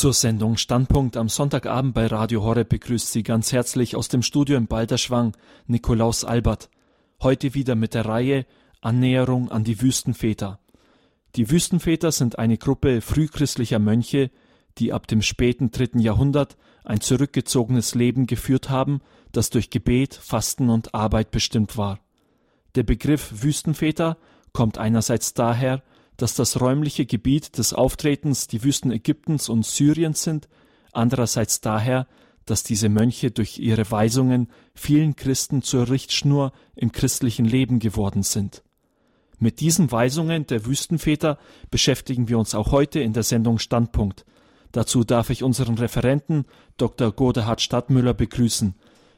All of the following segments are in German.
Zur Sendung Standpunkt am Sonntagabend bei Radio Horeb begrüßt Sie ganz herzlich aus dem Studio in Balderschwang Nikolaus Albert. Heute wieder mit der Reihe Annäherung an die Wüstenväter. Die Wüstenväter sind eine Gruppe frühchristlicher Mönche, die ab dem späten dritten Jahrhundert ein zurückgezogenes Leben geführt haben, das durch Gebet, Fasten und Arbeit bestimmt war. Der Begriff Wüstenväter kommt einerseits daher, dass das räumliche Gebiet des Auftretens die Wüsten Ägyptens und Syriens sind, andererseits daher, dass diese Mönche durch ihre Weisungen vielen Christen zur Richtschnur im christlichen Leben geworden sind. Mit diesen Weisungen der Wüstenväter beschäftigen wir uns auch heute in der Sendung Standpunkt. Dazu darf ich unseren Referenten Dr. Godehard Stadtmüller begrüßen.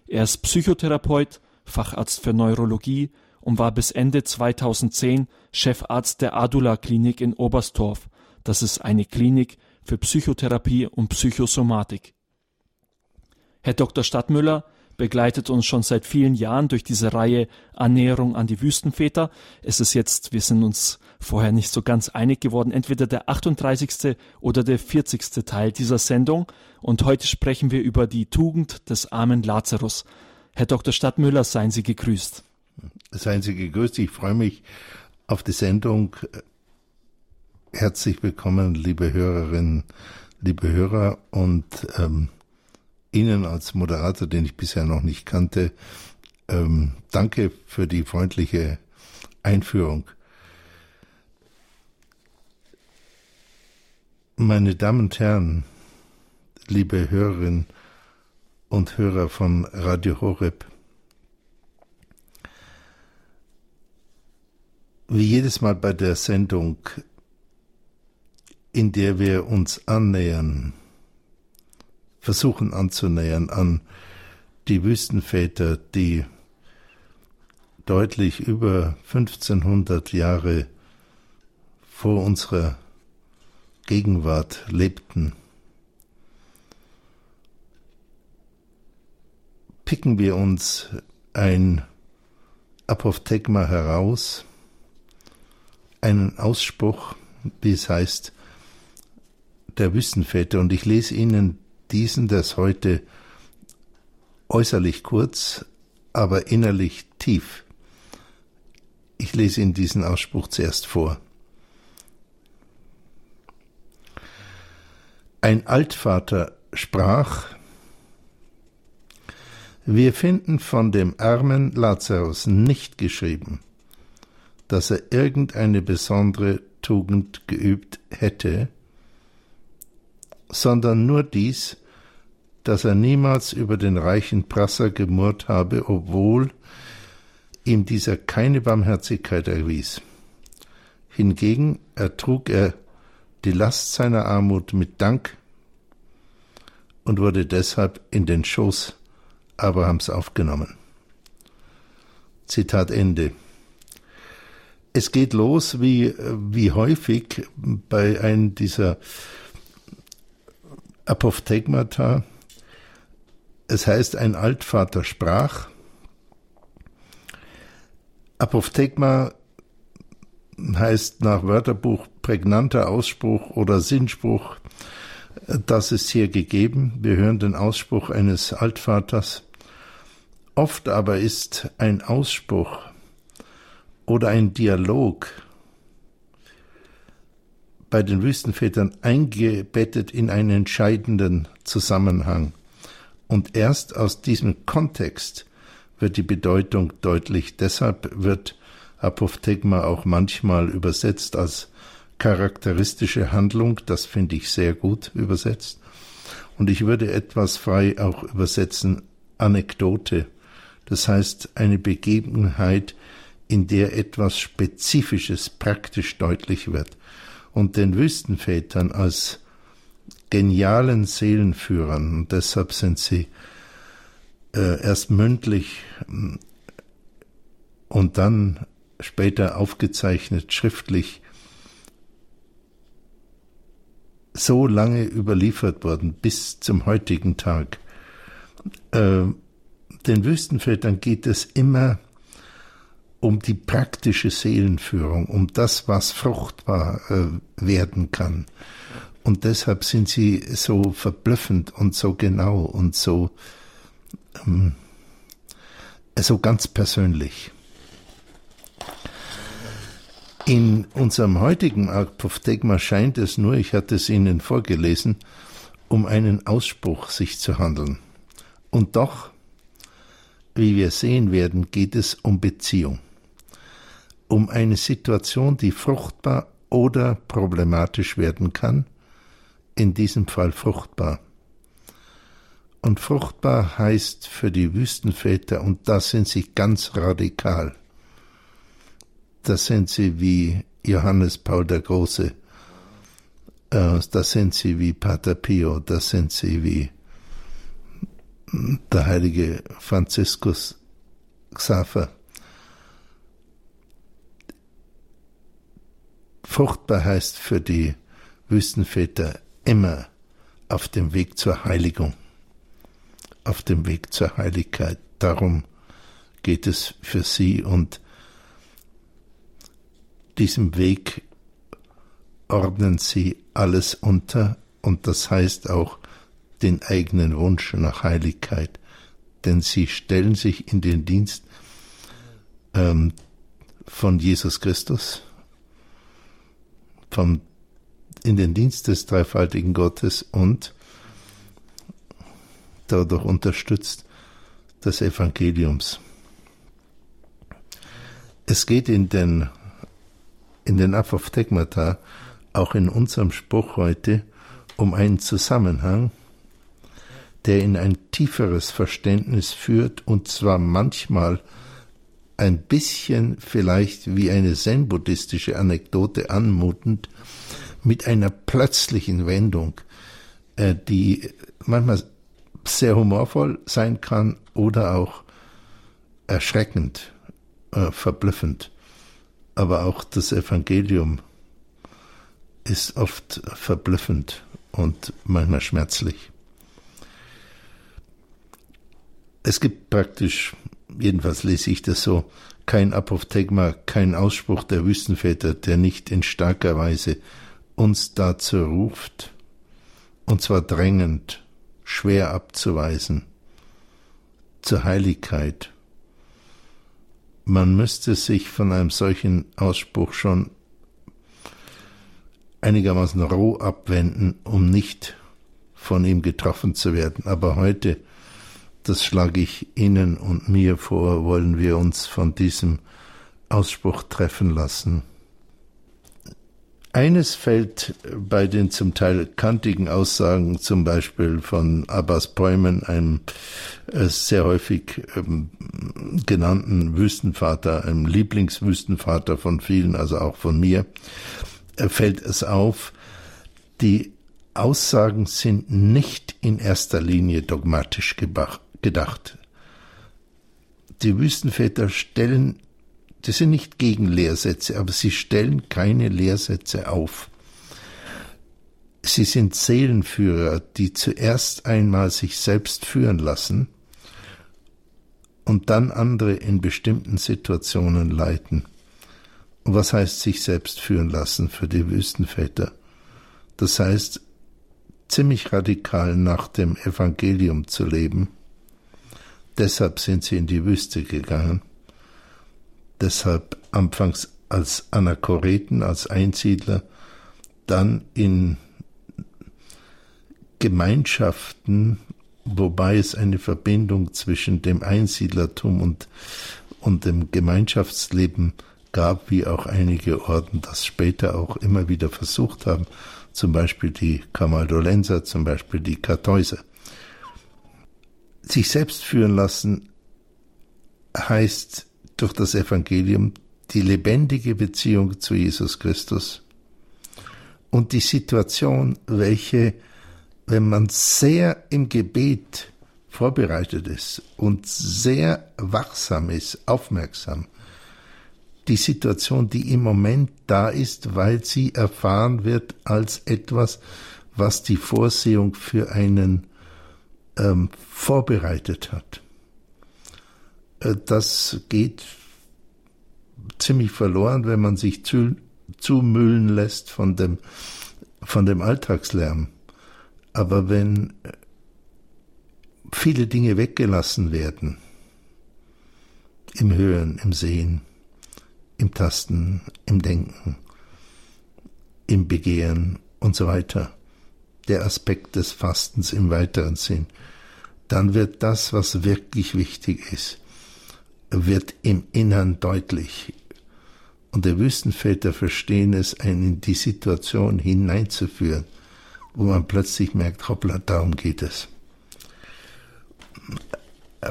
Er ist Psychotherapeut, Facharzt für Neurologie und war bis Ende 2010 Chefarzt der Adula Klinik in Oberstdorf. Das ist eine Klinik für Psychotherapie und Psychosomatik. Herr Dr. Stadtmüller begleitet uns schon seit vielen Jahren durch diese Reihe Annäherung an die Wüstenväter. Es ist jetzt, wir sind uns vorher nicht so ganz einig geworden, entweder der 38. oder der 40. Teil dieser Sendung. Und heute sprechen wir über die Tugend des armen Lazarus. Herr Dr. Stadtmüller, seien Sie gegrüßt. Seien Sie gegrüßt. Ich freue mich auf die Sendung. Herzlich willkommen, liebe Hörerinnen, liebe Hörer und ähm, Ihnen als Moderator, den ich bisher noch nicht kannte, ähm, danke für die freundliche Einführung. Meine Damen und Herren, liebe Hörerinnen und Hörer von Radio Horeb, wie jedes Mal bei der Sendung, in der wir uns annähern, versuchen anzunähern an die Wüstenväter, die deutlich über 1500 Jahre vor unserer Gegenwart lebten. Picken wir uns ein Apophthegma heraus, einen Ausspruch, wie es heißt, der Wüstenväter, und ich lese Ihnen diesen, das heute äußerlich kurz, aber innerlich tief. Ich lese Ihnen diesen Ausspruch zuerst vor. Ein Altvater sprach, wir finden von dem armen Lazarus nicht geschrieben, dass er irgendeine besondere Tugend geübt hätte, sondern nur dies, dass er niemals über den reichen Prasser gemurrt habe, obwohl ihm dieser keine Barmherzigkeit erwies. Hingegen ertrug er die Last seiner Armut mit Dank und wurde deshalb in den Schoß Abrahams aufgenommen. Zitat Ende. Es geht los, wie, wie häufig bei einem dieser Apophthegmata. Es heißt, ein Altvater sprach. Apophthegma heißt nach Wörterbuch prägnanter Ausspruch oder Sinnspruch. Das ist hier gegeben. Wir hören den Ausspruch eines Altvaters. Oft aber ist ein Ausspruch oder ein Dialog bei den Wüstenvätern eingebettet in einen entscheidenden Zusammenhang. Und erst aus diesem Kontext wird die Bedeutung deutlich. Deshalb wird Apophthegma auch manchmal übersetzt als charakteristische Handlung. Das finde ich sehr gut übersetzt. Und ich würde etwas frei auch übersetzen Anekdote. Das heißt eine Begebenheit, in der etwas Spezifisches praktisch deutlich wird und den Wüstenvätern als genialen Seelenführern, und deshalb sind sie äh, erst mündlich mm, und dann später aufgezeichnet schriftlich so lange überliefert worden bis zum heutigen Tag. Äh, den Wüstenvätern geht es immer um die praktische Seelenführung, um das, was fruchtbar äh, werden kann. Und deshalb sind sie so verblüffend und so genau und so, ähm, so ganz persönlich. In unserem heutigen Apophthegma scheint es nur, ich hatte es Ihnen vorgelesen, um einen Ausspruch sich zu handeln. Und doch, wie wir sehen werden, geht es um Beziehung. Um eine Situation, die fruchtbar oder problematisch werden kann, in diesem Fall fruchtbar. Und fruchtbar heißt für die Wüstenväter, und da sind sie ganz radikal, da sind sie wie Johannes Paul der Große, äh, da sind sie wie Pater Pio, da sind sie wie der heilige Franziskus Xaver. Fruchtbar heißt für die Wüstenväter immer auf dem Weg zur Heiligung, auf dem Weg zur Heiligkeit. Darum geht es für sie und diesem Weg ordnen sie alles unter und das heißt auch den eigenen Wunsch nach Heiligkeit, denn sie stellen sich in den Dienst ähm, von Jesus Christus, vom, in den Dienst des dreifaltigen Gottes und dadurch unterstützt des Evangeliums. Es geht in den in den Apophthegmata, auch in unserem Spruch heute, um einen Zusammenhang, der in ein tieferes Verständnis führt, und zwar manchmal ein bisschen vielleicht wie eine zen-buddhistische Anekdote anmutend, mit einer plötzlichen Wendung, äh, die manchmal sehr humorvoll sein kann oder auch erschreckend, äh, verblüffend aber auch das Evangelium ist oft verblüffend und manchmal schmerzlich. Es gibt praktisch, jedenfalls lese ich das so, kein Apophthegma, kein Ausspruch der Wüstenväter, der nicht in starker Weise uns dazu ruft, und zwar drängend, schwer abzuweisen, zur Heiligkeit, man müsste sich von einem solchen Ausspruch schon einigermaßen roh abwenden, um nicht von ihm getroffen zu werden. Aber heute, das schlage ich Ihnen und mir vor, wollen wir uns von diesem Ausspruch treffen lassen. Eines fällt bei den zum Teil kantigen Aussagen, zum Beispiel von Abbas Bäumen, einem äh, sehr häufig ähm, genannten Wüstenvater, einem Lieblingswüstenvater von vielen, also auch von mir, äh, fällt es auf, die Aussagen sind nicht in erster Linie dogmatisch gedacht. Die Wüstenväter stellen das sind nicht Gegenlehrsätze, aber sie stellen keine Lehrsätze auf. Sie sind Seelenführer, die zuerst einmal sich selbst führen lassen und dann andere in bestimmten Situationen leiten. Und was heißt sich selbst führen lassen für die Wüstenväter? Das heißt, ziemlich radikal nach dem Evangelium zu leben. Deshalb sind sie in die Wüste gegangen deshalb anfangs als Anachoreten, als Einsiedler, dann in Gemeinschaften, wobei es eine Verbindung zwischen dem Einsiedlertum und, und dem Gemeinschaftsleben gab, wie auch einige Orden das später auch immer wieder versucht haben, zum Beispiel die Kamaldolenser, zum Beispiel die Kartäuser. Sich selbst führen lassen heißt durch das Evangelium die lebendige Beziehung zu Jesus Christus und die Situation, welche, wenn man sehr im Gebet vorbereitet ist und sehr wachsam ist, aufmerksam, die Situation, die im Moment da ist, weil sie erfahren wird als etwas, was die Vorsehung für einen ähm, vorbereitet hat. Äh, das geht ziemlich verloren, wenn man sich zu, zumüllen lässt von dem von dem Alltagslärm. Aber wenn viele Dinge weggelassen werden, im Hören, im Sehen, im Tasten, im Denken, im Begehren und so weiter, der Aspekt des Fastens im weiteren Sinn, dann wird das, was wirklich wichtig ist, wird im Innern deutlich. Und der Wüstenväter verstehen es, einen in die Situation hineinzuführen, wo man plötzlich merkt, hoppla, darum geht es.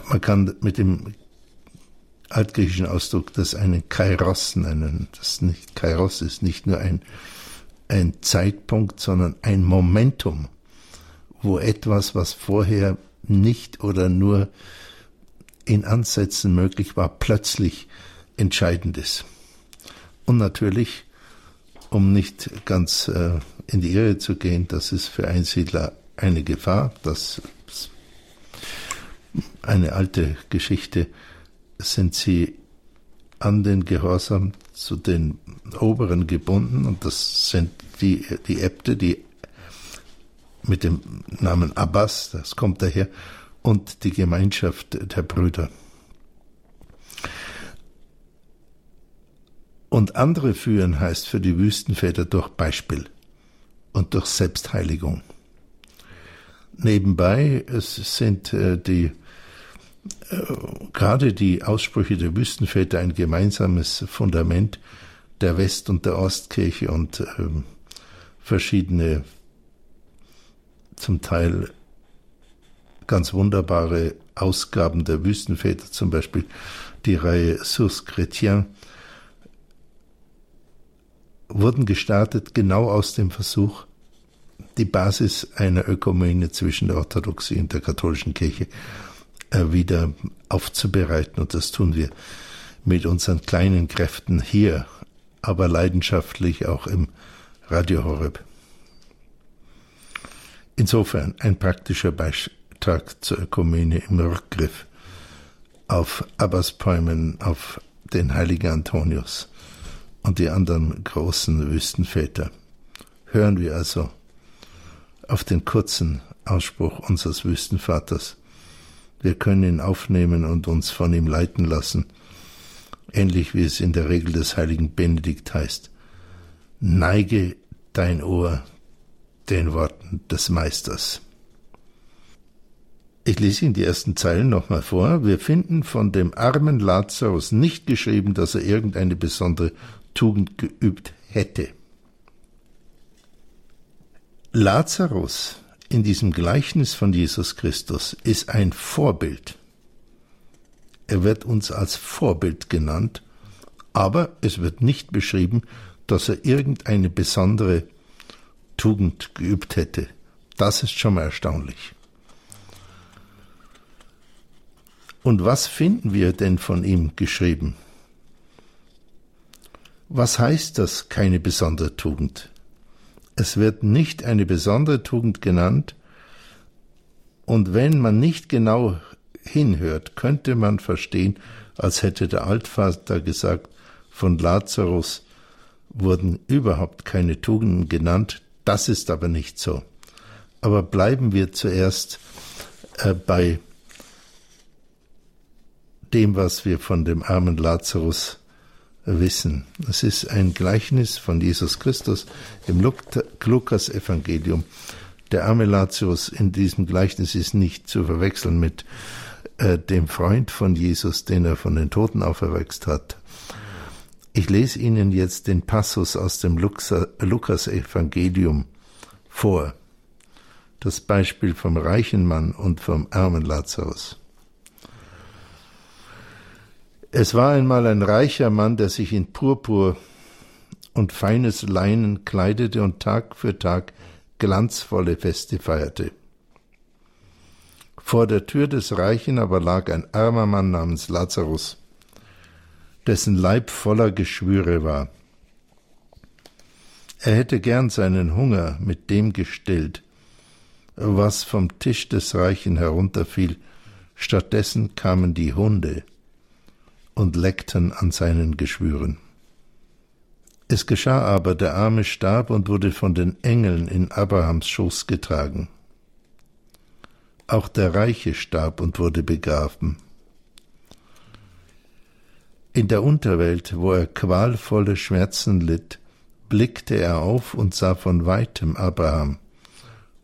Man kann mit dem altgriechischen Ausdruck das einen Kairos nennen. Das nicht, Kairos ist nicht nur ein, ein Zeitpunkt, sondern ein Momentum, wo etwas, was vorher nicht oder nur in Ansätzen möglich war, plötzlich entscheidend ist. Und natürlich, um nicht ganz äh, in die Irre zu gehen, das ist für Einsiedler eine Gefahr, das ist eine alte Geschichte, sind sie an den Gehorsam zu den Oberen gebunden und das sind die, die Äbte, die mit dem Namen Abbas, das kommt daher, und die Gemeinschaft der Brüder. Und andere führen heißt für die Wüstenväter durch Beispiel und durch Selbstheiligung. Nebenbei es sind äh, die äh, gerade die Aussprüche der Wüstenväter ein gemeinsames Fundament der West- und der Ostkirche und äh, verschiedene zum Teil ganz wunderbare Ausgaben der Wüstenväter, zum Beispiel die Reihe Source Chrétien, wurden gestartet genau aus dem Versuch, die Basis einer Ökumene zwischen der Orthodoxie und der katholischen Kirche äh, wieder aufzubereiten. Und das tun wir mit unseren kleinen Kräften hier, aber leidenschaftlich auch im Radio Horeb. Insofern ein praktischer Beitrag zur Ökumene im Rückgriff auf Abbaspäumen, auf den heiligen Antonius und die anderen großen Wüstenväter. Hören wir also auf den kurzen Ausspruch unseres Wüstenvaters. Wir können ihn aufnehmen und uns von ihm leiten lassen, ähnlich wie es in der Regel des heiligen Benedikt heißt. Neige dein Ohr den Worten des Meisters. Ich lese Ihnen die ersten Zeilen nochmal vor. Wir finden von dem armen Lazarus nicht geschrieben, dass er irgendeine besondere Tugend geübt hätte. Lazarus in diesem Gleichnis von Jesus Christus ist ein Vorbild. Er wird uns als Vorbild genannt, aber es wird nicht beschrieben, dass er irgendeine besondere Tugend geübt hätte. Das ist schon mal erstaunlich. Und was finden wir denn von ihm geschrieben? Was heißt das keine besondere Tugend? Es wird nicht eine besondere Tugend genannt, und wenn man nicht genau hinhört, könnte man verstehen, als hätte der Altvater gesagt, von Lazarus wurden überhaupt keine Tugenden genannt, das ist aber nicht so. Aber bleiben wir zuerst äh, bei dem, was wir von dem armen Lazarus wissen. Es ist ein Gleichnis von Jesus Christus im Lukas Evangelium. Der arme Lazarus in diesem Gleichnis ist nicht zu verwechseln mit äh, dem Freund von Jesus, den er von den Toten auferwächst hat. Ich lese Ihnen jetzt den Passus aus dem Lukas Evangelium vor. Das Beispiel vom reichen Mann und vom armen Lazarus. Es war einmal ein reicher Mann, der sich in Purpur und feines Leinen kleidete und Tag für Tag glanzvolle Feste feierte. Vor der Tür des Reichen aber lag ein armer Mann namens Lazarus, dessen Leib voller Geschwüre war. Er hätte gern seinen Hunger mit dem gestillt, was vom Tisch des Reichen herunterfiel, stattdessen kamen die Hunde und leckten an seinen Geschwüren. Es geschah aber, der Arme starb und wurde von den Engeln in Abrahams Schoß getragen. Auch der Reiche starb und wurde begraben. In der Unterwelt, wo er qualvolle Schmerzen litt, blickte er auf und sah von weitem Abraham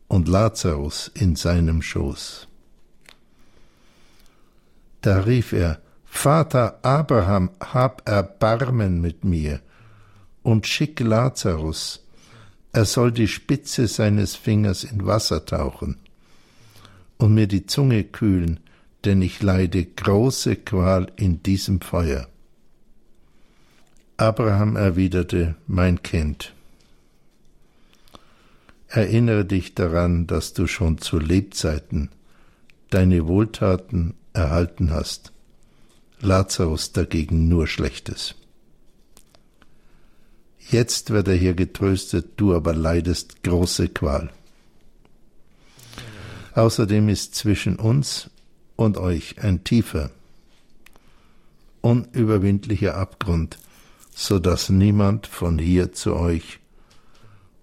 und Lazarus in seinem Schoß. Da rief er, Vater Abraham, hab Erbarmen mit mir und schick Lazarus, er soll die Spitze seines Fingers in Wasser tauchen und mir die Zunge kühlen, denn ich leide große Qual in diesem Feuer. Abraham erwiderte, mein Kind, erinnere dich daran, dass du schon zu Lebzeiten deine Wohltaten erhalten hast, Lazarus dagegen nur Schlechtes. Jetzt wird er hier getröstet, du aber leidest große Qual. Außerdem ist zwischen uns und euch ein tiefer, unüberwindlicher Abgrund, so dass niemand von hier zu euch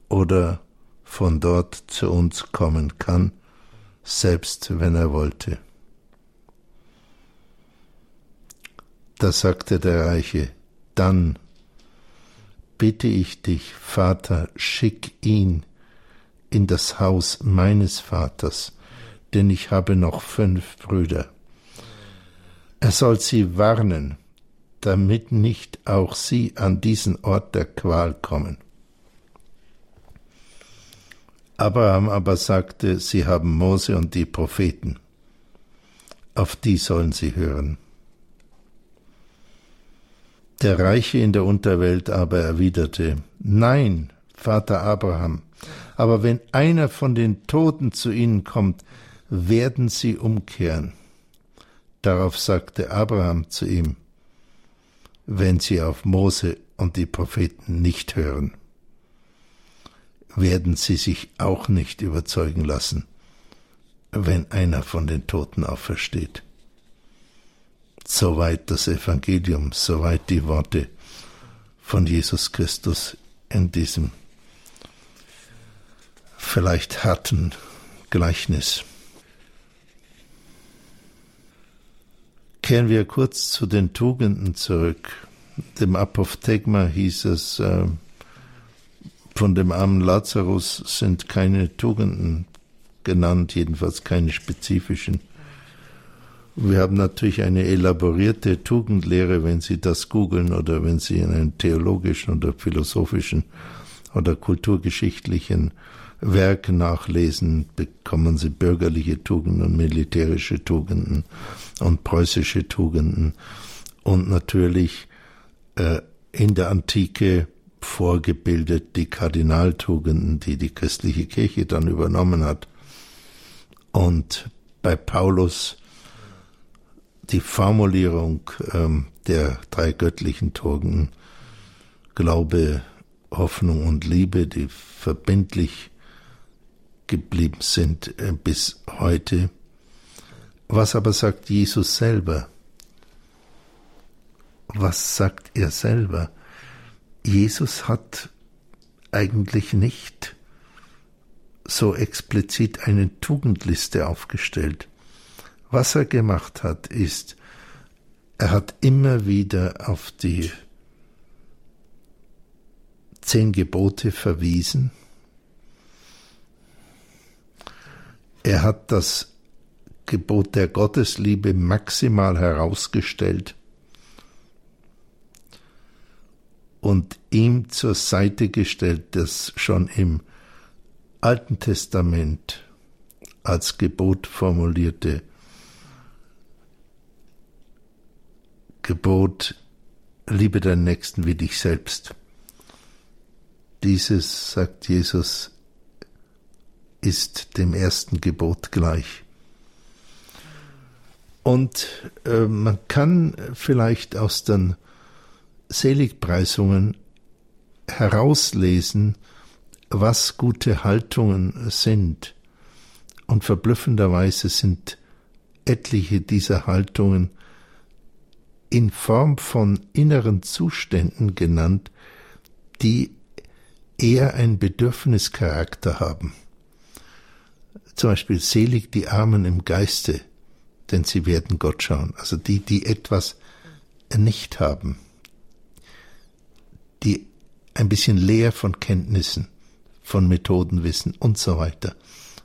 oder von dort zu uns kommen kann, selbst wenn er wollte. Da sagte der Reiche, dann bitte ich dich, Vater, schick ihn in das Haus meines Vaters, denn ich habe noch fünf Brüder. Er soll sie warnen, damit nicht auch sie an diesen Ort der Qual kommen. Abraham aber sagte, sie haben Mose und die Propheten, auf die sollen sie hören. Der Reiche in der Unterwelt aber erwiderte, Nein, Vater Abraham, aber wenn einer von den Toten zu ihnen kommt, werden sie umkehren. Darauf sagte Abraham zu ihm, wenn sie auf Mose und die Propheten nicht hören, werden sie sich auch nicht überzeugen lassen, wenn einer von den Toten aufersteht. Soweit das Evangelium, soweit die Worte von Jesus Christus in diesem vielleicht harten Gleichnis. Kehren wir kurz zu den Tugenden zurück. Dem Apophthegma hieß es, äh, von dem armen Lazarus sind keine Tugenden genannt, jedenfalls keine spezifischen. Wir haben natürlich eine elaborierte Tugendlehre, wenn Sie das googeln oder wenn Sie in einem theologischen oder philosophischen oder kulturgeschichtlichen Werk nachlesen, bekommen Sie bürgerliche Tugenden und militärische Tugenden und preußische Tugenden und natürlich äh, in der Antike vorgebildet die Kardinaltugenden, die die christliche Kirche dann übernommen hat. Und bei Paulus die Formulierung ähm, der drei göttlichen Tugenden, Glaube, Hoffnung und Liebe, die verbindlich geblieben sind äh, bis heute. Was aber sagt Jesus selber? Was sagt er selber? Jesus hat eigentlich nicht so explizit eine Tugendliste aufgestellt. Was er gemacht hat, ist, er hat immer wieder auf die zehn Gebote verwiesen. Er hat das Gebot der Gottesliebe maximal herausgestellt und ihm zur Seite gestellt, das schon im Alten Testament als Gebot formulierte Gebot, liebe deinen Nächsten wie dich selbst. Dieses, sagt Jesus, ist dem ersten Gebot gleich. Und äh, man kann vielleicht aus den Seligpreisungen herauslesen, was gute Haltungen sind. Und verblüffenderweise sind etliche dieser Haltungen in Form von inneren Zuständen genannt, die eher einen Bedürfnischarakter haben. Zum Beispiel selig die Armen im Geiste, denn sie werden Gott schauen. Also die, die etwas nicht haben, die ein bisschen leer von Kenntnissen, von Methodenwissen und so weiter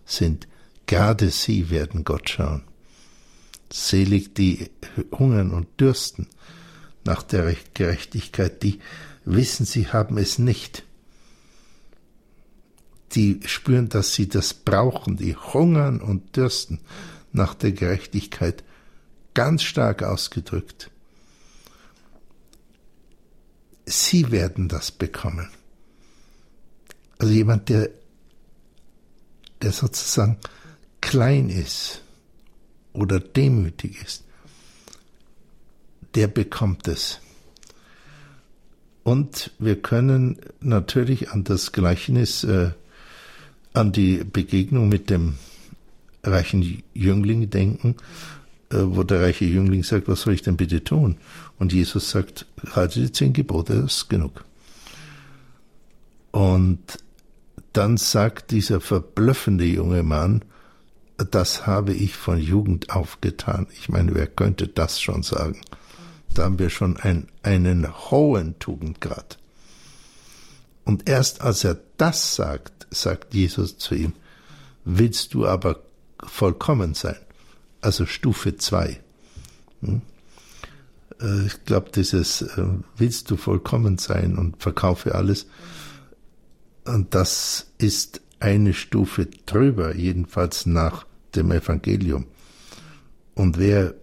sind. Gerade sie werden Gott schauen. Selig die hungern und dürsten nach der Gerechtigkeit, die wissen, sie haben es nicht. Die spüren, dass sie das brauchen, die hungern und dürsten nach der Gerechtigkeit, ganz stark ausgedrückt. Sie werden das bekommen. Also jemand, der, der sozusagen klein ist oder demütig ist, der bekommt es. Und wir können natürlich an das Gleichnis, äh, an die Begegnung mit dem reichen Jüngling denken, äh, wo der reiche Jüngling sagt, was soll ich denn bitte tun? Und Jesus sagt, halte die zehn Gebote, das ist genug. Und dann sagt dieser verblüffende junge Mann, das habe ich von Jugend aufgetan. Ich meine, wer könnte das schon sagen? Da haben wir schon ein, einen hohen Tugendgrad. Und erst als er das sagt, sagt Jesus zu ihm, willst du aber vollkommen sein? Also Stufe zwei. Hm? Äh, ich glaube, dieses äh, willst du vollkommen sein und verkaufe alles. Und das ist eine Stufe drüber, jedenfalls nach dem Evangelium. Und wer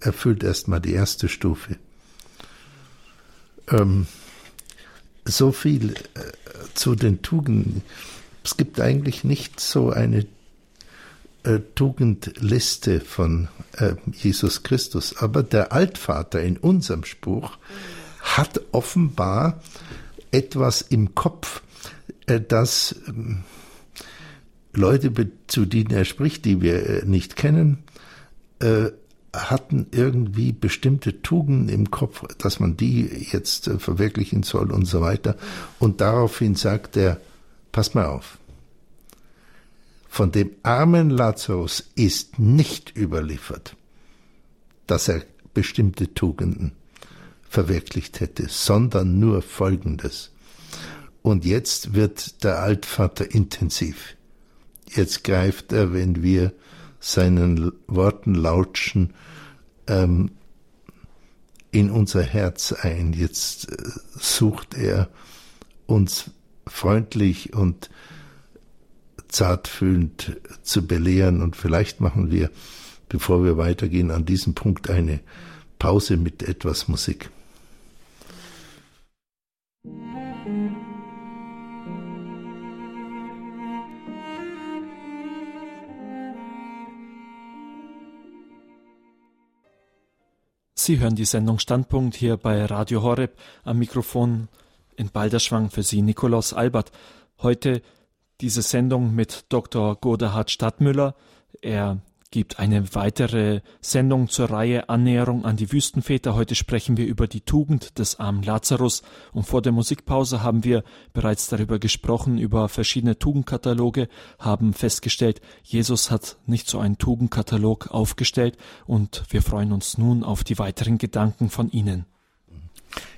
erfüllt erstmal die erste Stufe? Ähm, so viel äh, zu den Tugenden. Es gibt eigentlich nicht so eine äh, Tugendliste von äh, Jesus Christus, aber der Altvater in unserem Spruch hat offenbar etwas im Kopf, äh, das ähm, Leute, zu denen er spricht, die wir äh, nicht kennen, hatten irgendwie bestimmte Tugenden im Kopf, dass man die jetzt verwirklichen soll und so weiter. Und daraufhin sagt er, pass mal auf. Von dem armen Lazarus ist nicht überliefert, dass er bestimmte Tugenden verwirklicht hätte, sondern nur Folgendes. Und jetzt wird der Altvater intensiv. Jetzt greift er, wenn wir seinen Worten lautschen, ähm, in unser Herz ein. Jetzt äh, sucht er uns freundlich und zartfühlend zu belehren und vielleicht machen wir, bevor wir weitergehen, an diesem Punkt eine Pause mit etwas Musik. Sie hören die Sendung Standpunkt hier bei Radio Horeb am Mikrofon in Balderschwang für Sie Nikolaus Albert. Heute diese Sendung mit Dr. Godehard Stadtmüller. Er gibt eine weitere Sendung zur Reihe Annäherung an die Wüstenväter. Heute sprechen wir über die Tugend des armen Lazarus und vor der Musikpause haben wir bereits darüber gesprochen, über verschiedene Tugendkataloge, haben festgestellt, Jesus hat nicht so einen Tugendkatalog aufgestellt und wir freuen uns nun auf die weiteren Gedanken von Ihnen.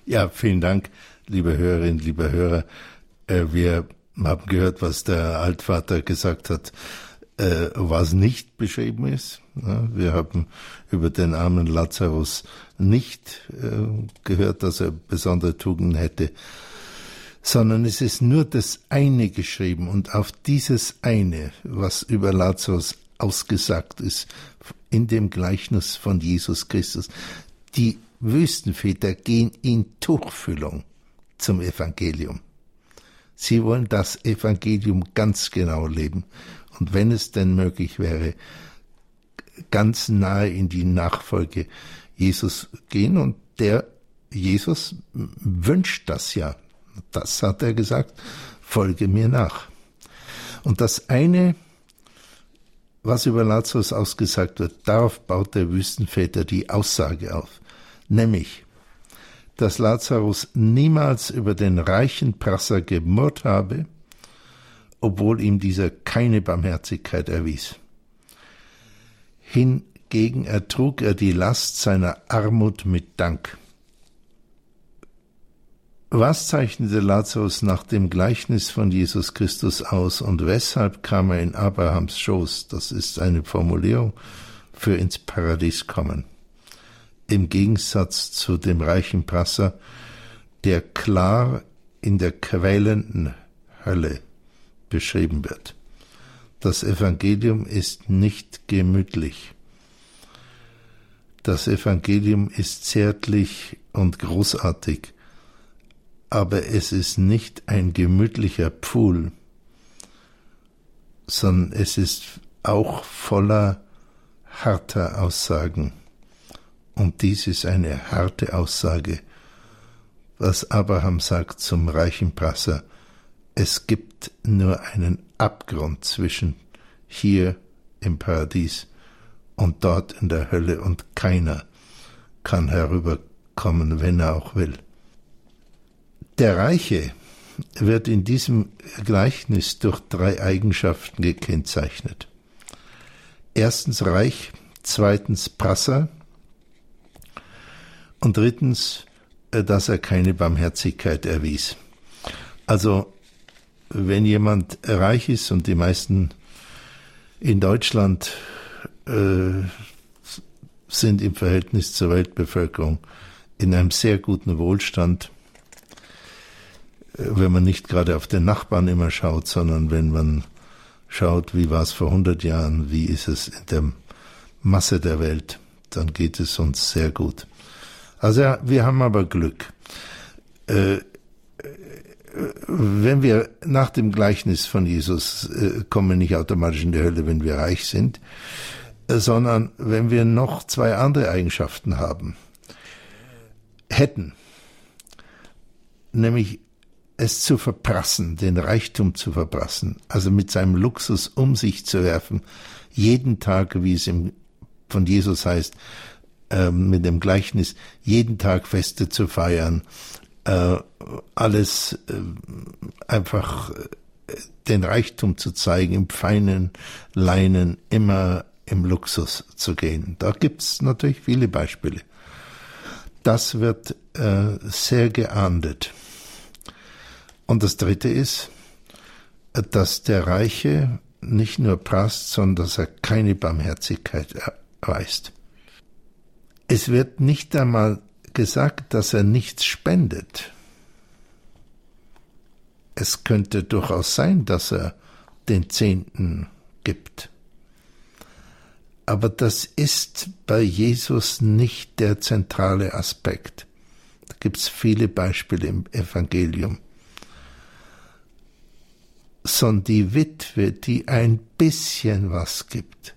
Ja, vielen Dank, liebe Hörerinnen, liebe Hörer. Äh, wir haben gehört, was der Altvater gesagt hat äh, was nicht beschrieben ist. Ja, wir haben über den armen Lazarus nicht äh, gehört, dass er besondere Tugenden hätte, sondern es ist nur das eine geschrieben und auf dieses eine, was über Lazarus ausgesagt ist, in dem Gleichnis von Jesus Christus. Die Wüstenväter gehen in Tuchfüllung zum Evangelium. Sie wollen das Evangelium ganz genau leben und wenn es denn möglich wäre, ganz nahe in die Nachfolge Jesus gehen und der Jesus wünscht das ja. Das hat er gesagt, folge mir nach. Und das eine, was über Lazarus ausgesagt wird, darauf baut der Wüstenväter die Aussage auf, nämlich, dass Lazarus niemals über den reichen Prasser gemurrt habe, obwohl ihm dieser keine Barmherzigkeit erwies. Hingegen ertrug er die Last seiner Armut mit Dank. Was zeichnete Lazarus nach dem Gleichnis von Jesus Christus aus und weshalb kam er in Abrahams Schoß? Das ist eine Formulierung für ins Paradies kommen. Im Gegensatz zu dem reichen Prasser, der klar in der quälenden Hölle beschrieben wird. Das Evangelium ist nicht gemütlich. Das Evangelium ist zärtlich und großartig aber es ist nicht ein gemütlicher Pfuhl, sondern es ist auch voller harter Aussagen. Und dies ist eine harte Aussage, was Abraham sagt zum reichen Prasser. Es gibt nur einen Abgrund zwischen hier im Paradies und dort in der Hölle und keiner kann herüberkommen, wenn er auch will. Der Reiche wird in diesem Gleichnis durch drei Eigenschaften gekennzeichnet. Erstens Reich, zweitens Prasser und drittens, äh, dass er keine Barmherzigkeit erwies. Also, wenn jemand reich ist und die meisten in Deutschland äh, sind im Verhältnis zur Weltbevölkerung in einem sehr guten Wohlstand, wenn man nicht gerade auf den Nachbarn immer schaut, sondern wenn man schaut, wie war es vor 100 Jahren, wie ist es in der Masse der Welt, dann geht es uns sehr gut. Also ja, wir haben aber Glück. Äh, wenn wir nach dem Gleichnis von Jesus äh, kommen nicht automatisch in die Hölle, wenn wir reich sind, äh, sondern wenn wir noch zwei andere Eigenschaften haben, hätten, nämlich es zu verprassen, den Reichtum zu verprassen, also mit seinem Luxus um sich zu werfen, jeden Tag, wie es von Jesus heißt, äh, mit dem Gleichnis, jeden Tag Feste zu feiern, äh, alles äh, einfach äh, den Reichtum zu zeigen, im feinen Leinen, immer im Luxus zu gehen. Da gibt's natürlich viele Beispiele. Das wird äh, sehr geahndet. Und das Dritte ist, dass der Reiche nicht nur prasst, sondern dass er keine Barmherzigkeit erweist. Es wird nicht einmal gesagt, dass er nichts spendet. Es könnte durchaus sein, dass er den Zehnten gibt. Aber das ist bei Jesus nicht der zentrale Aspekt. Da gibt es viele Beispiele im Evangelium sondern die Witwe, die ein bisschen was gibt,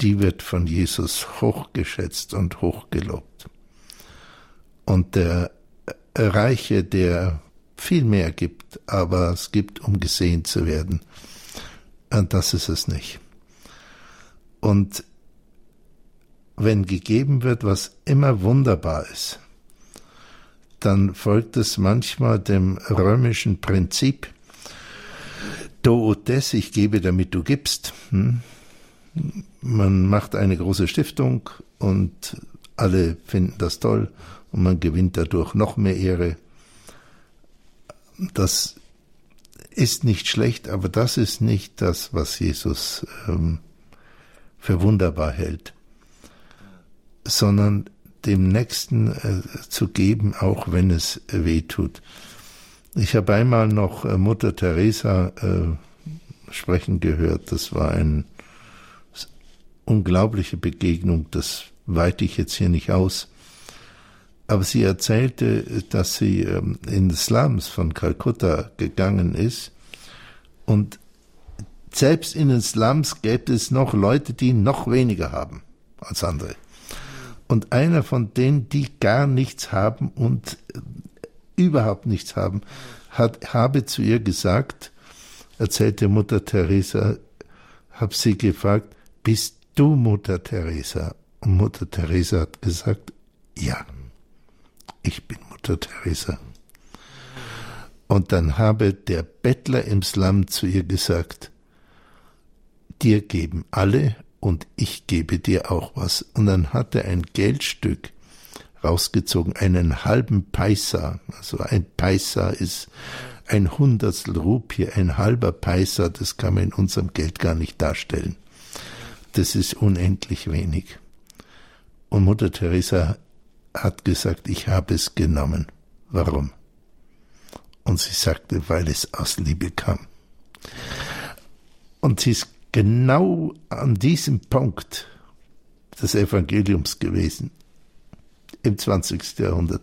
die wird von Jesus hochgeschätzt und hochgelobt. Und der Reiche, der viel mehr gibt, aber es gibt, um gesehen zu werden, und das ist es nicht. Und wenn gegeben wird, was immer wunderbar ist, dann folgt es manchmal dem römischen Prinzip, do ut des, ich gebe, damit du gibst. Hm? Man macht eine große Stiftung und alle finden das toll und man gewinnt dadurch noch mehr Ehre. Das ist nicht schlecht, aber das ist nicht das, was Jesus ähm, für wunderbar hält, sondern dem Nächsten äh, zu geben, auch wenn es weh tut. Ich habe einmal noch äh, Mutter Teresa äh, sprechen gehört. Das war eine unglaubliche Begegnung. Das weite ich jetzt hier nicht aus. Aber sie erzählte, dass sie ähm, in Slums von Kalkutta gegangen ist und selbst in den Slums gäbe es noch Leute, die noch weniger haben als andere. Und einer von denen, die gar nichts haben und überhaupt nichts haben, hat, habe zu ihr gesagt, erzählte Mutter Teresa, hab sie gefragt, bist du Mutter Teresa? Und Mutter Teresa hat gesagt, ja, ich bin Mutter Teresa. Und dann habe der Bettler im Slum zu ihr gesagt, dir geben alle und ich gebe dir auch was. Und dann hat er ein Geldstück rausgezogen, einen halben Paisa. Also ein Paisa ist ein Hundertstel Rupie, ein halber Paisa, das kann man in unserem Geld gar nicht darstellen. Das ist unendlich wenig. Und Mutter Teresa hat gesagt, ich habe es genommen. Warum? Und sie sagte, weil es aus Liebe kam. Und sie ist genau an diesem Punkt des Evangeliums gewesen im 20. Jahrhundert,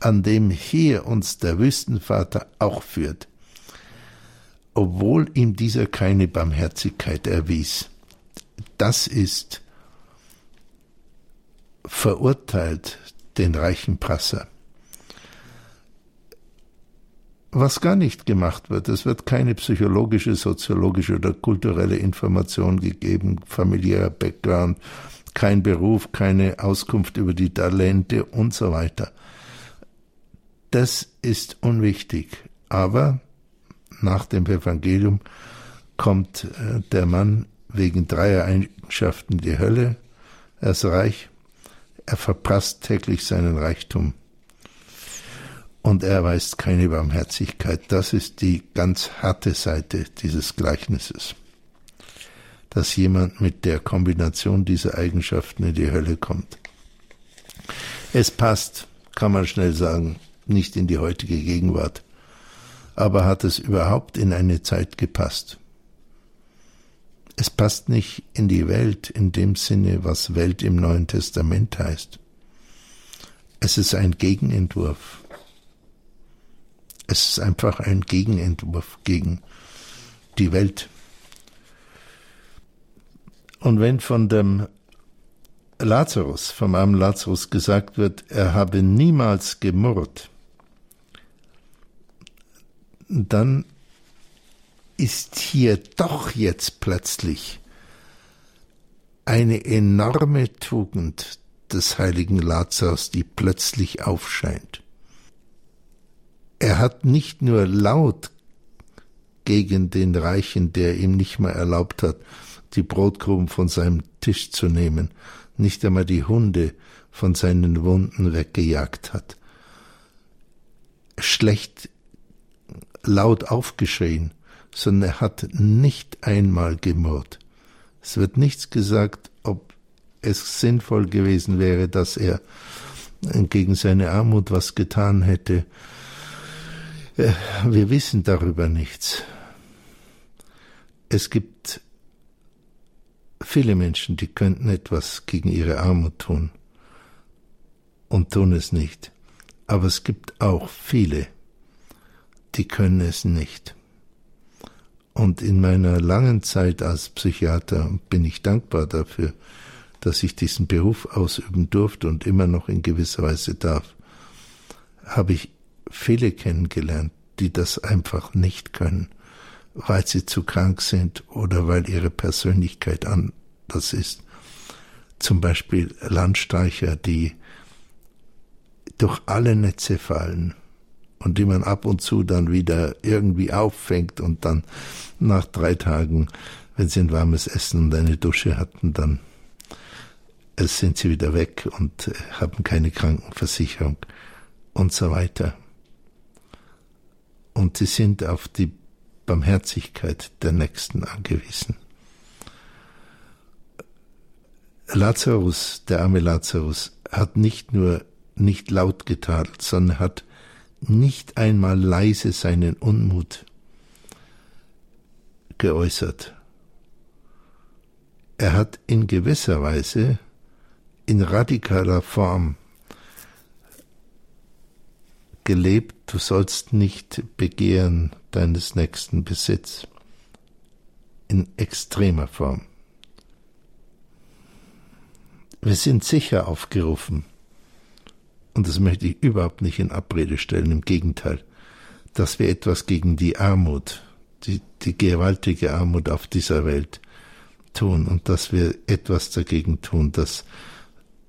an dem hier uns der Wüstenvater auch führt, obwohl ihm dieser keine Barmherzigkeit erwies. Das ist verurteilt den reichen Prasser. Was gar nicht gemacht wird, es wird keine psychologische, soziologische oder kulturelle Information gegeben, familiärer Background, kein Beruf, keine Auskunft über die Talente und so weiter. Das ist unwichtig. Aber nach dem Evangelium kommt äh, der Mann wegen dreier Eigenschaften die Hölle. Er ist reich, er verprasst täglich seinen Reichtum und er erweist keine Barmherzigkeit. Das ist die ganz harte Seite dieses Gleichnisses dass jemand mit der Kombination dieser Eigenschaften in die Hölle kommt. Es passt, kann man schnell sagen, nicht in die heutige Gegenwart. Aber hat es überhaupt in eine Zeit gepasst? Es passt nicht in die Welt in dem Sinne, was Welt im Neuen Testament heißt. Es ist ein Gegenentwurf. Es ist einfach ein Gegenentwurf gegen die Welt. Und wenn von dem Lazarus, vom armen Lazarus gesagt wird, er habe niemals gemurrt, dann ist hier doch jetzt plötzlich eine enorme Tugend des heiligen Lazarus, die plötzlich aufscheint. Er hat nicht nur laut gegen den Reichen, der ihm nicht mehr erlaubt hat, die Brotkrumen von seinem Tisch zu nehmen, nicht einmal die Hunde von seinen Wunden weggejagt hat. Schlecht laut aufgeschrien, sondern er hat nicht einmal gemurrt. Es wird nichts gesagt, ob es sinnvoll gewesen wäre, dass er gegen seine Armut was getan hätte. Äh, wir wissen darüber nichts. Es gibt viele Menschen, die könnten etwas gegen ihre Armut tun und tun es nicht. Aber es gibt auch viele, die können es nicht. Und in meiner langen Zeit als Psychiater bin ich dankbar dafür, dass ich diesen Beruf ausüben durfte und immer noch in gewisser Weise darf, habe ich viele kennengelernt, die das einfach nicht können weil sie zu krank sind oder weil ihre Persönlichkeit anders ist. Zum Beispiel Landstreicher, die durch alle Netze fallen und die man ab und zu dann wieder irgendwie auffängt und dann nach drei Tagen, wenn sie ein warmes Essen und eine Dusche hatten, dann sind sie wieder weg und haben keine Krankenversicherung und so weiter. Und sie sind auf die Barmherzigkeit der Nächsten angewiesen. Lazarus, der arme Lazarus, hat nicht nur nicht laut getadelt, sondern hat nicht einmal leise seinen Unmut geäußert. Er hat in gewisser Weise, in radikaler Form gelebt, du sollst nicht begehren deines nächsten Besitz. In extremer Form. Wir sind sicher aufgerufen, und das möchte ich überhaupt nicht in Abrede stellen, im Gegenteil, dass wir etwas gegen die Armut, die, die gewaltige Armut auf dieser Welt tun und dass wir etwas dagegen tun, dass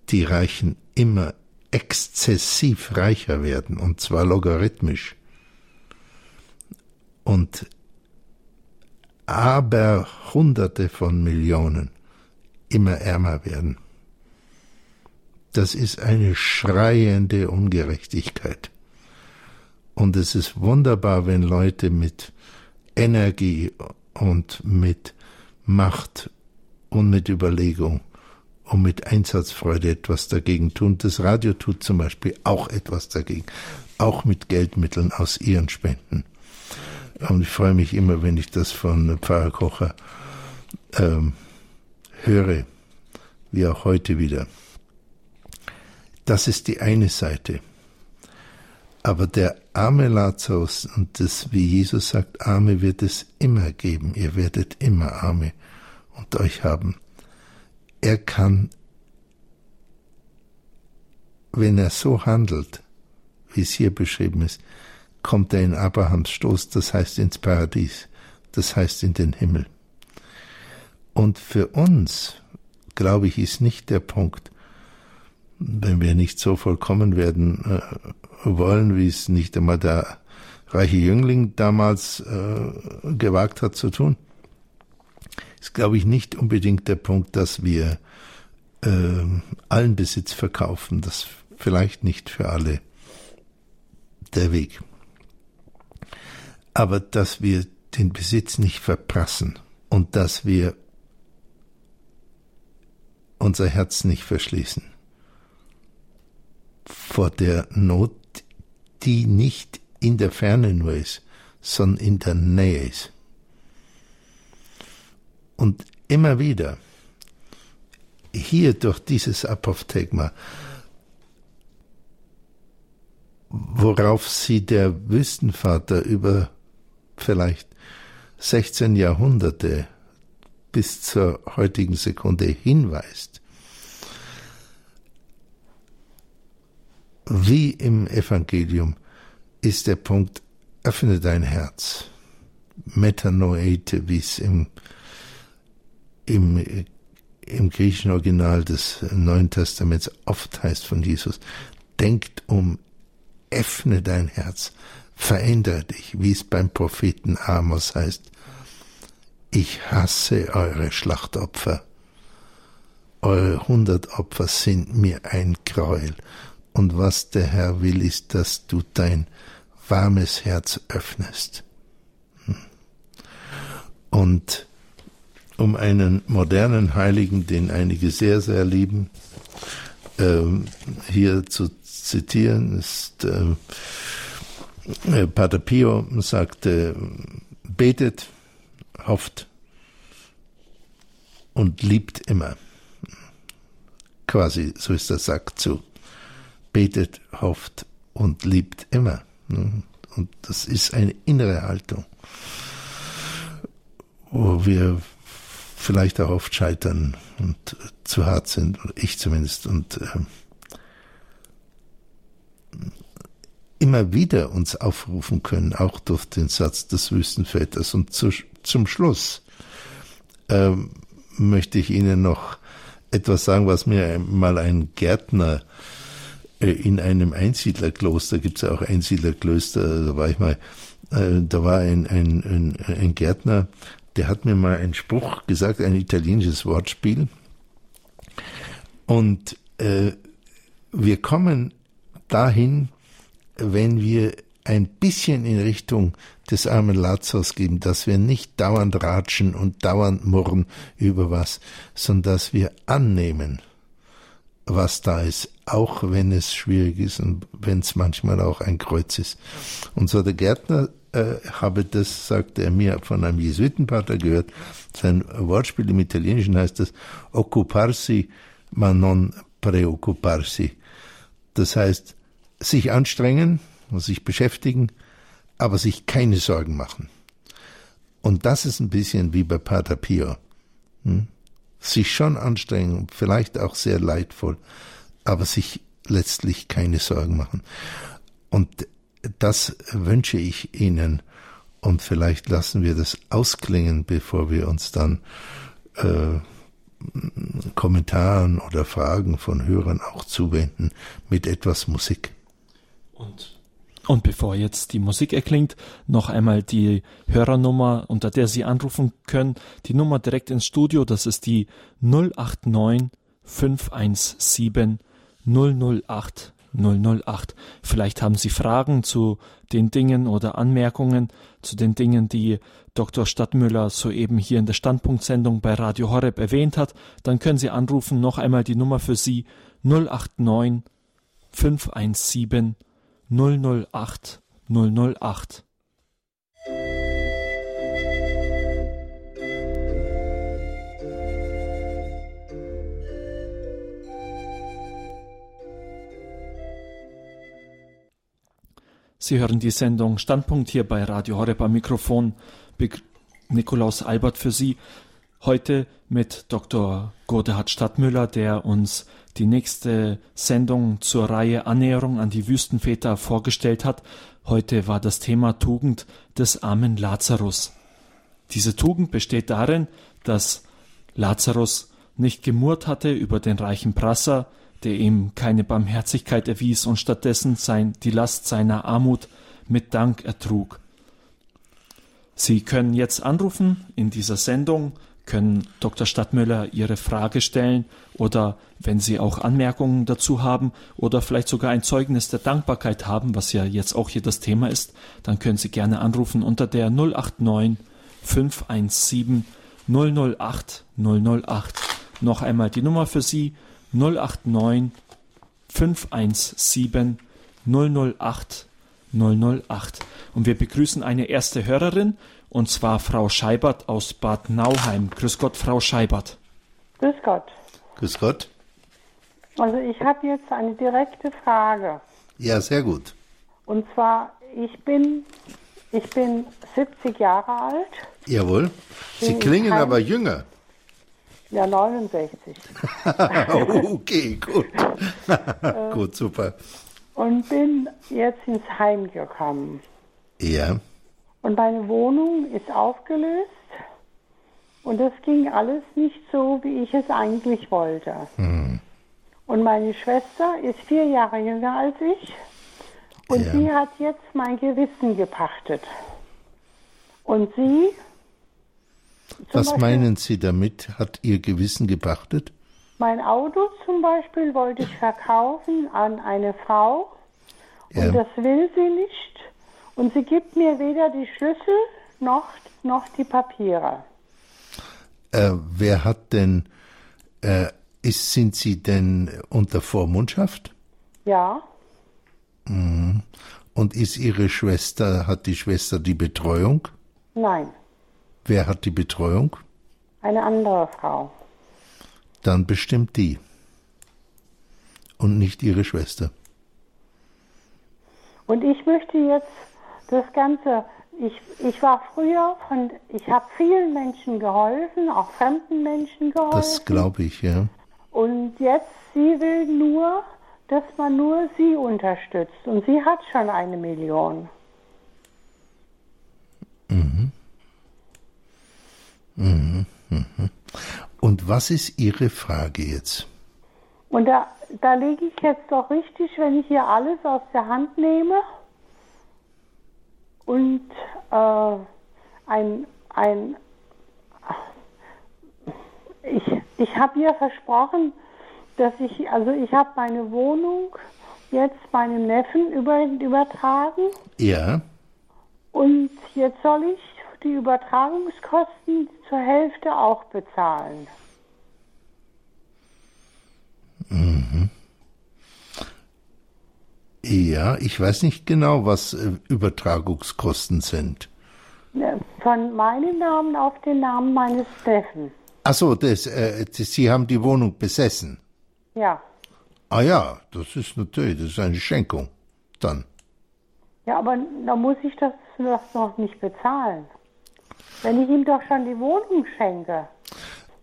die Reichen immer exzessiv reicher werden, und zwar logarithmisch. Und aber Hunderte von Millionen immer ärmer werden. Das ist eine schreiende Ungerechtigkeit. Und es ist wunderbar, wenn Leute mit Energie und mit Macht und mit Überlegung und mit Einsatzfreude etwas dagegen tun. Das Radio tut zum Beispiel auch etwas dagegen, auch mit Geldmitteln aus ihren Spenden. Und ich freue mich immer, wenn ich das von Pfarrer Kocher ähm, höre, wie auch heute wieder. Das ist die eine Seite. Aber der arme Lazarus, und das, wie Jesus sagt, Arme wird es immer geben, ihr werdet immer Arme unter euch haben. Er kann, wenn er so handelt, wie es hier beschrieben ist, kommt er in Abrahams Stoß, das heißt ins Paradies, das heißt in den Himmel. Und für uns, glaube ich, ist nicht der Punkt, wenn wir nicht so vollkommen werden äh, wollen, wie es nicht einmal der reiche Jüngling damals äh, gewagt hat zu tun, ist, glaube ich, nicht unbedingt der Punkt, dass wir äh, allen Besitz verkaufen. Das vielleicht nicht für alle der Weg. Aber dass wir den Besitz nicht verprassen und dass wir unser Herz nicht verschließen vor der Not, die nicht in der Ferne nur ist, sondern in der Nähe ist. Und immer wieder, hier durch dieses Apophthegma, worauf sie der Wüstenvater über vielleicht 16 Jahrhunderte bis zur heutigen Sekunde hinweist, wie im Evangelium ist der Punkt, öffne dein Herz. Metanoete, wie es im, im, im griechischen Original des Neuen Testaments oft heißt von Jesus. Denkt um, öffne dein Herz, verändere dich, wie es beim Propheten Amos heißt. Ich hasse eure Schlachtopfer. Eure hundert Opfer sind mir ein Gräuel und was der Herr will, ist, dass du dein warmes Herz öffnest. Hm. Und um einen modernen Heiligen, den einige sehr, sehr lieben, ähm, hier zu zitieren, ist äh, äh, Pater Pio sagte, betet, hofft und liebt immer. Quasi, so ist der Sack zu betet, hofft und liebt immer. Und das ist eine innere Haltung, wo wir vielleicht auch oft scheitern und zu hart sind, ich zumindest, und äh, immer wieder uns aufrufen können, auch durch den Satz des Wüstenväters. Und zu, zum Schluss äh, möchte ich Ihnen noch etwas sagen, was mir mal ein Gärtner äh, in einem Einsiedlerkloster, gibt es ja auch Einsiedlerklöster, da war ich mal, äh, da war ein, ein, ein, ein Gärtner, der hat mir mal einen Spruch gesagt, ein italienisches Wortspiel. Und äh, wir kommen dahin, wenn wir ein bisschen in Richtung des armen Lazarus geben, dass wir nicht dauernd ratschen und dauernd murren über was, sondern dass wir annehmen, was da ist, auch wenn es schwierig ist und wenn es manchmal auch ein Kreuz ist. Und so der Gärtner äh, habe das, sagte er mir, von einem Jesuitenpater gehört. Sein Wortspiel im Italienischen heißt das occuparsi ma non preoccuparsi. Das heißt, sich anstrengen und sich beschäftigen, aber sich keine Sorgen machen. Und das ist ein bisschen wie bei Pater Pio. Hm? Sich schon anstrengen, vielleicht auch sehr leidvoll, aber sich letztlich keine Sorgen machen. Und das wünsche ich Ihnen. Und vielleicht lassen wir das ausklingen, bevor wir uns dann äh, Kommentaren oder Fragen von Hörern auch zuwenden mit etwas Musik. Und und bevor jetzt die Musik erklingt, noch einmal die Hörernummer, unter der Sie anrufen können. Die Nummer direkt ins Studio, das ist die 089 517 008 008. Vielleicht haben Sie Fragen zu den Dingen oder Anmerkungen zu den Dingen, die Dr. Stadtmüller soeben hier in der Standpunktsendung bei Radio Horeb erwähnt hat. Dann können Sie anrufen. Noch einmal die Nummer für Sie 089 517 008 008. Sie hören die Sendung Standpunkt hier bei Radio Horeb am Mikrofon. Nikolaus Albert für Sie. Heute mit Dr. Godehard Stadtmüller, der uns die nächste Sendung zur Reihe Annäherung an die Wüstenväter vorgestellt hat. Heute war das Thema Tugend des armen Lazarus. Diese Tugend besteht darin, dass Lazarus nicht gemurrt hatte über den reichen Prasser, der ihm keine Barmherzigkeit erwies und stattdessen sein, die Last seiner Armut mit Dank ertrug. Sie können jetzt anrufen in dieser Sendung können Dr. Stadtmüller Ihre Frage stellen oder wenn Sie auch Anmerkungen dazu haben oder vielleicht sogar ein Zeugnis der Dankbarkeit haben, was ja jetzt auch hier das Thema ist, dann können Sie gerne anrufen unter der 089 517 008 008. Noch einmal die Nummer für Sie 089 517 008 008. Und wir begrüßen eine erste Hörerin und zwar Frau Scheibert aus Bad Nauheim. Grüß Gott, Frau Scheibert. Grüß Gott. Grüß Gott. Also ich habe jetzt eine direkte Frage. Ja, sehr gut. Und zwar, ich bin, ich bin 70 Jahre alt. Jawohl. Sie klingen aber jünger. Ja, 69. okay, gut. gut, super. Und bin jetzt ins Heim gekommen. Ja. Und meine Wohnung ist aufgelöst. Und das ging alles nicht so, wie ich es eigentlich wollte. Mhm. Und meine Schwester ist vier Jahre jünger als ich. Und ja. sie hat jetzt mein Gewissen gepachtet. Und sie. Was Beispiel, meinen Sie damit? Hat Ihr Gewissen gepachtet? Mein Auto zum Beispiel wollte ich verkaufen an eine Frau. Ja. Und das will sie nicht. Und sie gibt mir weder die Schlüssel noch, noch die Papiere. Äh, wer hat denn, äh, ist, sind Sie denn unter Vormundschaft? Ja. Mhm. Und ist Ihre Schwester, hat die Schwester die Betreuung? Nein. Wer hat die Betreuung? Eine andere Frau. Dann bestimmt die. Und nicht Ihre Schwester. Und ich möchte jetzt das Ganze, ich, ich war früher von, ich habe vielen Menschen geholfen, auch fremden Menschen geholfen. Das glaube ich, ja. Und jetzt, sie will nur, dass man nur sie unterstützt. Und sie hat schon eine Million. Mhm. Mhm. Mhm. Und was ist Ihre Frage jetzt? Und da, da lege ich jetzt doch richtig, wenn ich hier alles aus der Hand nehme und äh, ein, ein ich, ich habe ihr versprochen, dass ich, also ich habe meine Wohnung jetzt meinem Neffen über, übertragen. Ja. Und jetzt soll ich die Übertragungskosten zur Hälfte auch bezahlen. Mhm. Ja, ich weiß nicht genau, was äh, Übertragungskosten sind. Von meinem Namen auf den Namen meines Neffen. Achso, das, äh, das, Sie haben die Wohnung besessen. Ja. Ah ja, das ist natürlich, das ist eine Schenkung. Dann. Ja, aber da muss ich das, das noch nicht bezahlen. Wenn ich ihm doch schon die Wohnung schenke.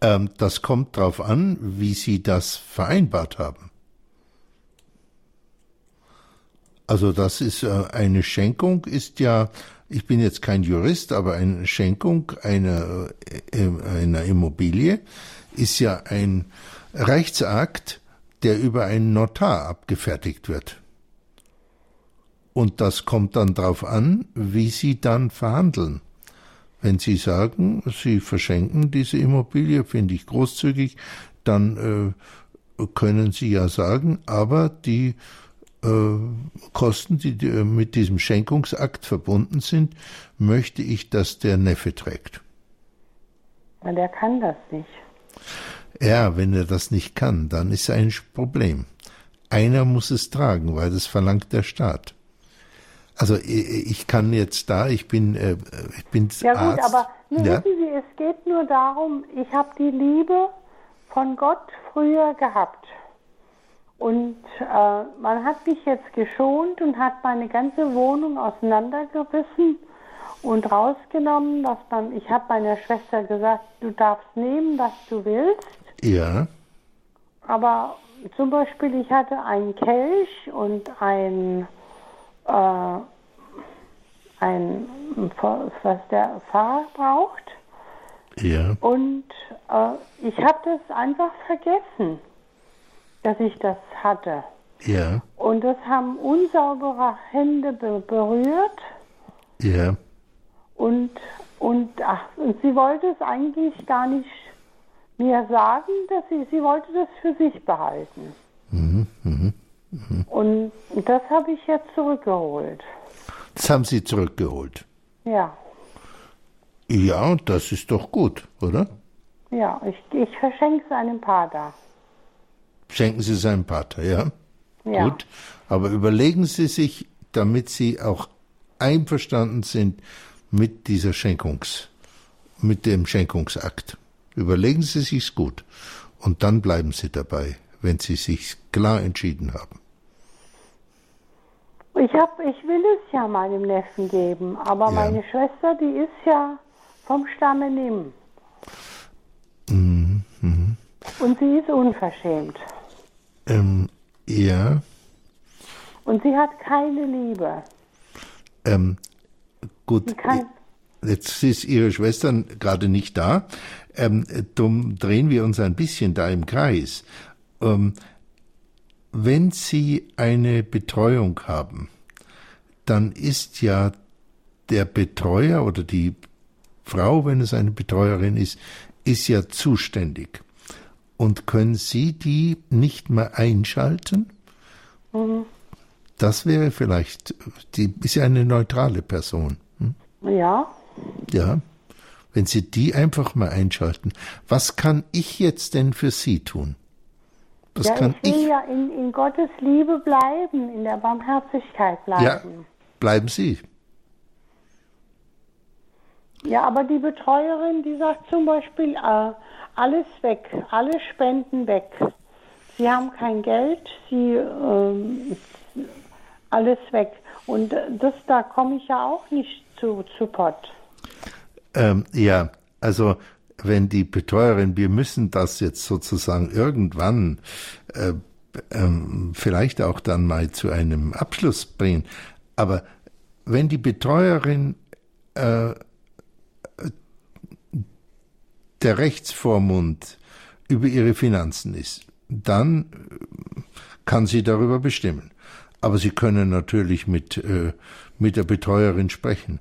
Ähm, das kommt darauf an, wie Sie das vereinbart haben. Also das ist äh, eine Schenkung, ist ja, ich bin jetzt kein Jurist, aber eine Schenkung einer, äh, einer Immobilie ist ja ein Rechtsakt, der über einen Notar abgefertigt wird. Und das kommt dann darauf an, wie Sie dann verhandeln. Wenn Sie sagen, Sie verschenken diese Immobilie, finde ich großzügig, dann äh, können Sie ja sagen, aber die äh, Kosten, die mit diesem Schenkungsakt verbunden sind, möchte ich, dass der Neffe trägt. Na, der kann das nicht. Ja, wenn er das nicht kann, dann ist ein Problem. Einer muss es tragen, weil das verlangt der Staat. Also ich kann jetzt da, ich bin, äh, ich bin Ja gut, Arzt. aber ja. wissen Sie, es geht nur darum, ich habe die Liebe von Gott früher gehabt. Und äh, man hat mich jetzt geschont und hat meine ganze Wohnung auseinandergerissen und rausgenommen, dass man, ich habe meiner Schwester gesagt, du darfst nehmen, was du willst. Ja. Aber zum Beispiel, ich hatte einen Kelch und ein, äh, ein was der Fahrer braucht. Ja. Und äh, ich habe das einfach vergessen, dass ich das hatte. Ja. Und das haben unsaubere Hände be berührt. Ja. Und, und, ach, und sie wollte es eigentlich gar nicht mir sagen, dass sie, sie wollte das für sich behalten. Mhm, mh, mh. Und das habe ich jetzt zurückgeholt. Das haben Sie zurückgeholt? Ja. Ja, das ist doch gut, oder? Ja, ich, ich verschenke es einem Pater. Schenken Sie es einem Pater, ja? ja? Gut. Aber überlegen Sie sich, damit Sie auch einverstanden sind mit dieser Schenkungs, mit dem Schenkungsakt. Überlegen Sie sich's gut. Und dann bleiben Sie dabei, wenn Sie sich klar entschieden haben. Ich hab, ich will es ja meinem Neffen geben, aber ja. meine Schwester, die ist ja vom Stamme Nimm. Mhm. Mhm. Und sie ist unverschämt. Ähm, ja. Und sie hat keine Liebe. Ähm, gut. Jetzt ist Ihre Schwester gerade nicht da. Ähm, darum drehen wir uns ein bisschen da im Kreis. Ähm, wenn Sie eine Betreuung haben, dann ist ja der Betreuer oder die Frau, wenn es eine Betreuerin ist, ist ja zuständig. Und können Sie die nicht mehr einschalten? Mhm. Das wäre vielleicht, die ist ja eine neutrale Person. Hm? Ja. Ja. Wenn Sie die einfach mal einschalten. Was kann ich jetzt denn für Sie tun? Das ja, kann ich will ich ja in, in, Gottes Liebe bleiben, in der Barmherzigkeit bleiben. Ja, bleiben Sie. Ja, aber die Betreuerin, die sagt zum Beispiel, äh, alles weg, alle Spenden weg. Sie haben kein Geld, sie äh, alles weg. Und das da komme ich ja auch nicht zu, zu Pott. Ähm, ja, also wenn die Betreuerin, wir müssen das jetzt sozusagen irgendwann äh, ähm, vielleicht auch dann mal zu einem Abschluss bringen, aber wenn die Betreuerin äh, der Rechtsvormund über ihre Finanzen ist, dann kann sie darüber bestimmen. Aber Sie können natürlich mit, äh, mit der Betreuerin sprechen.